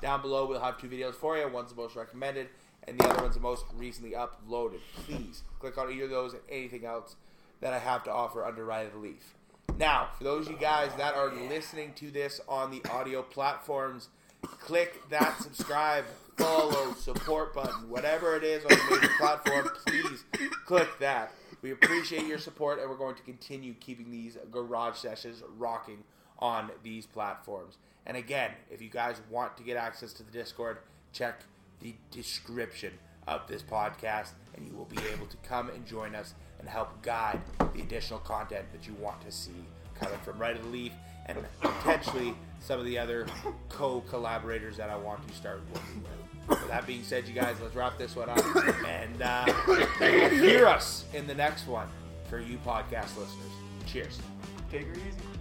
Down below, we'll have two videos for you. One's the most recommended, and the other one's the most recently uploaded. Please click on either of those and anything else that I have to offer under Right of the Leaf. Now, for those of you guys that are listening to this on the audio platforms, click that subscribe, follow, support button, whatever it is on the major platform. Please click that. We appreciate your support, and we're going to continue keeping these garage sessions rocking on these platforms. And again, if you guys want to get access to the Discord, check the description of this podcast, and you will be able to come and join us and help guide the additional content that you want to see coming from Right of the Leaf and potentially some of the other co-collaborators that I want to start working with. With that being said, you guys, let's wrap this one up and uh, hear us in the next one for you podcast listeners. Cheers. Take her easy.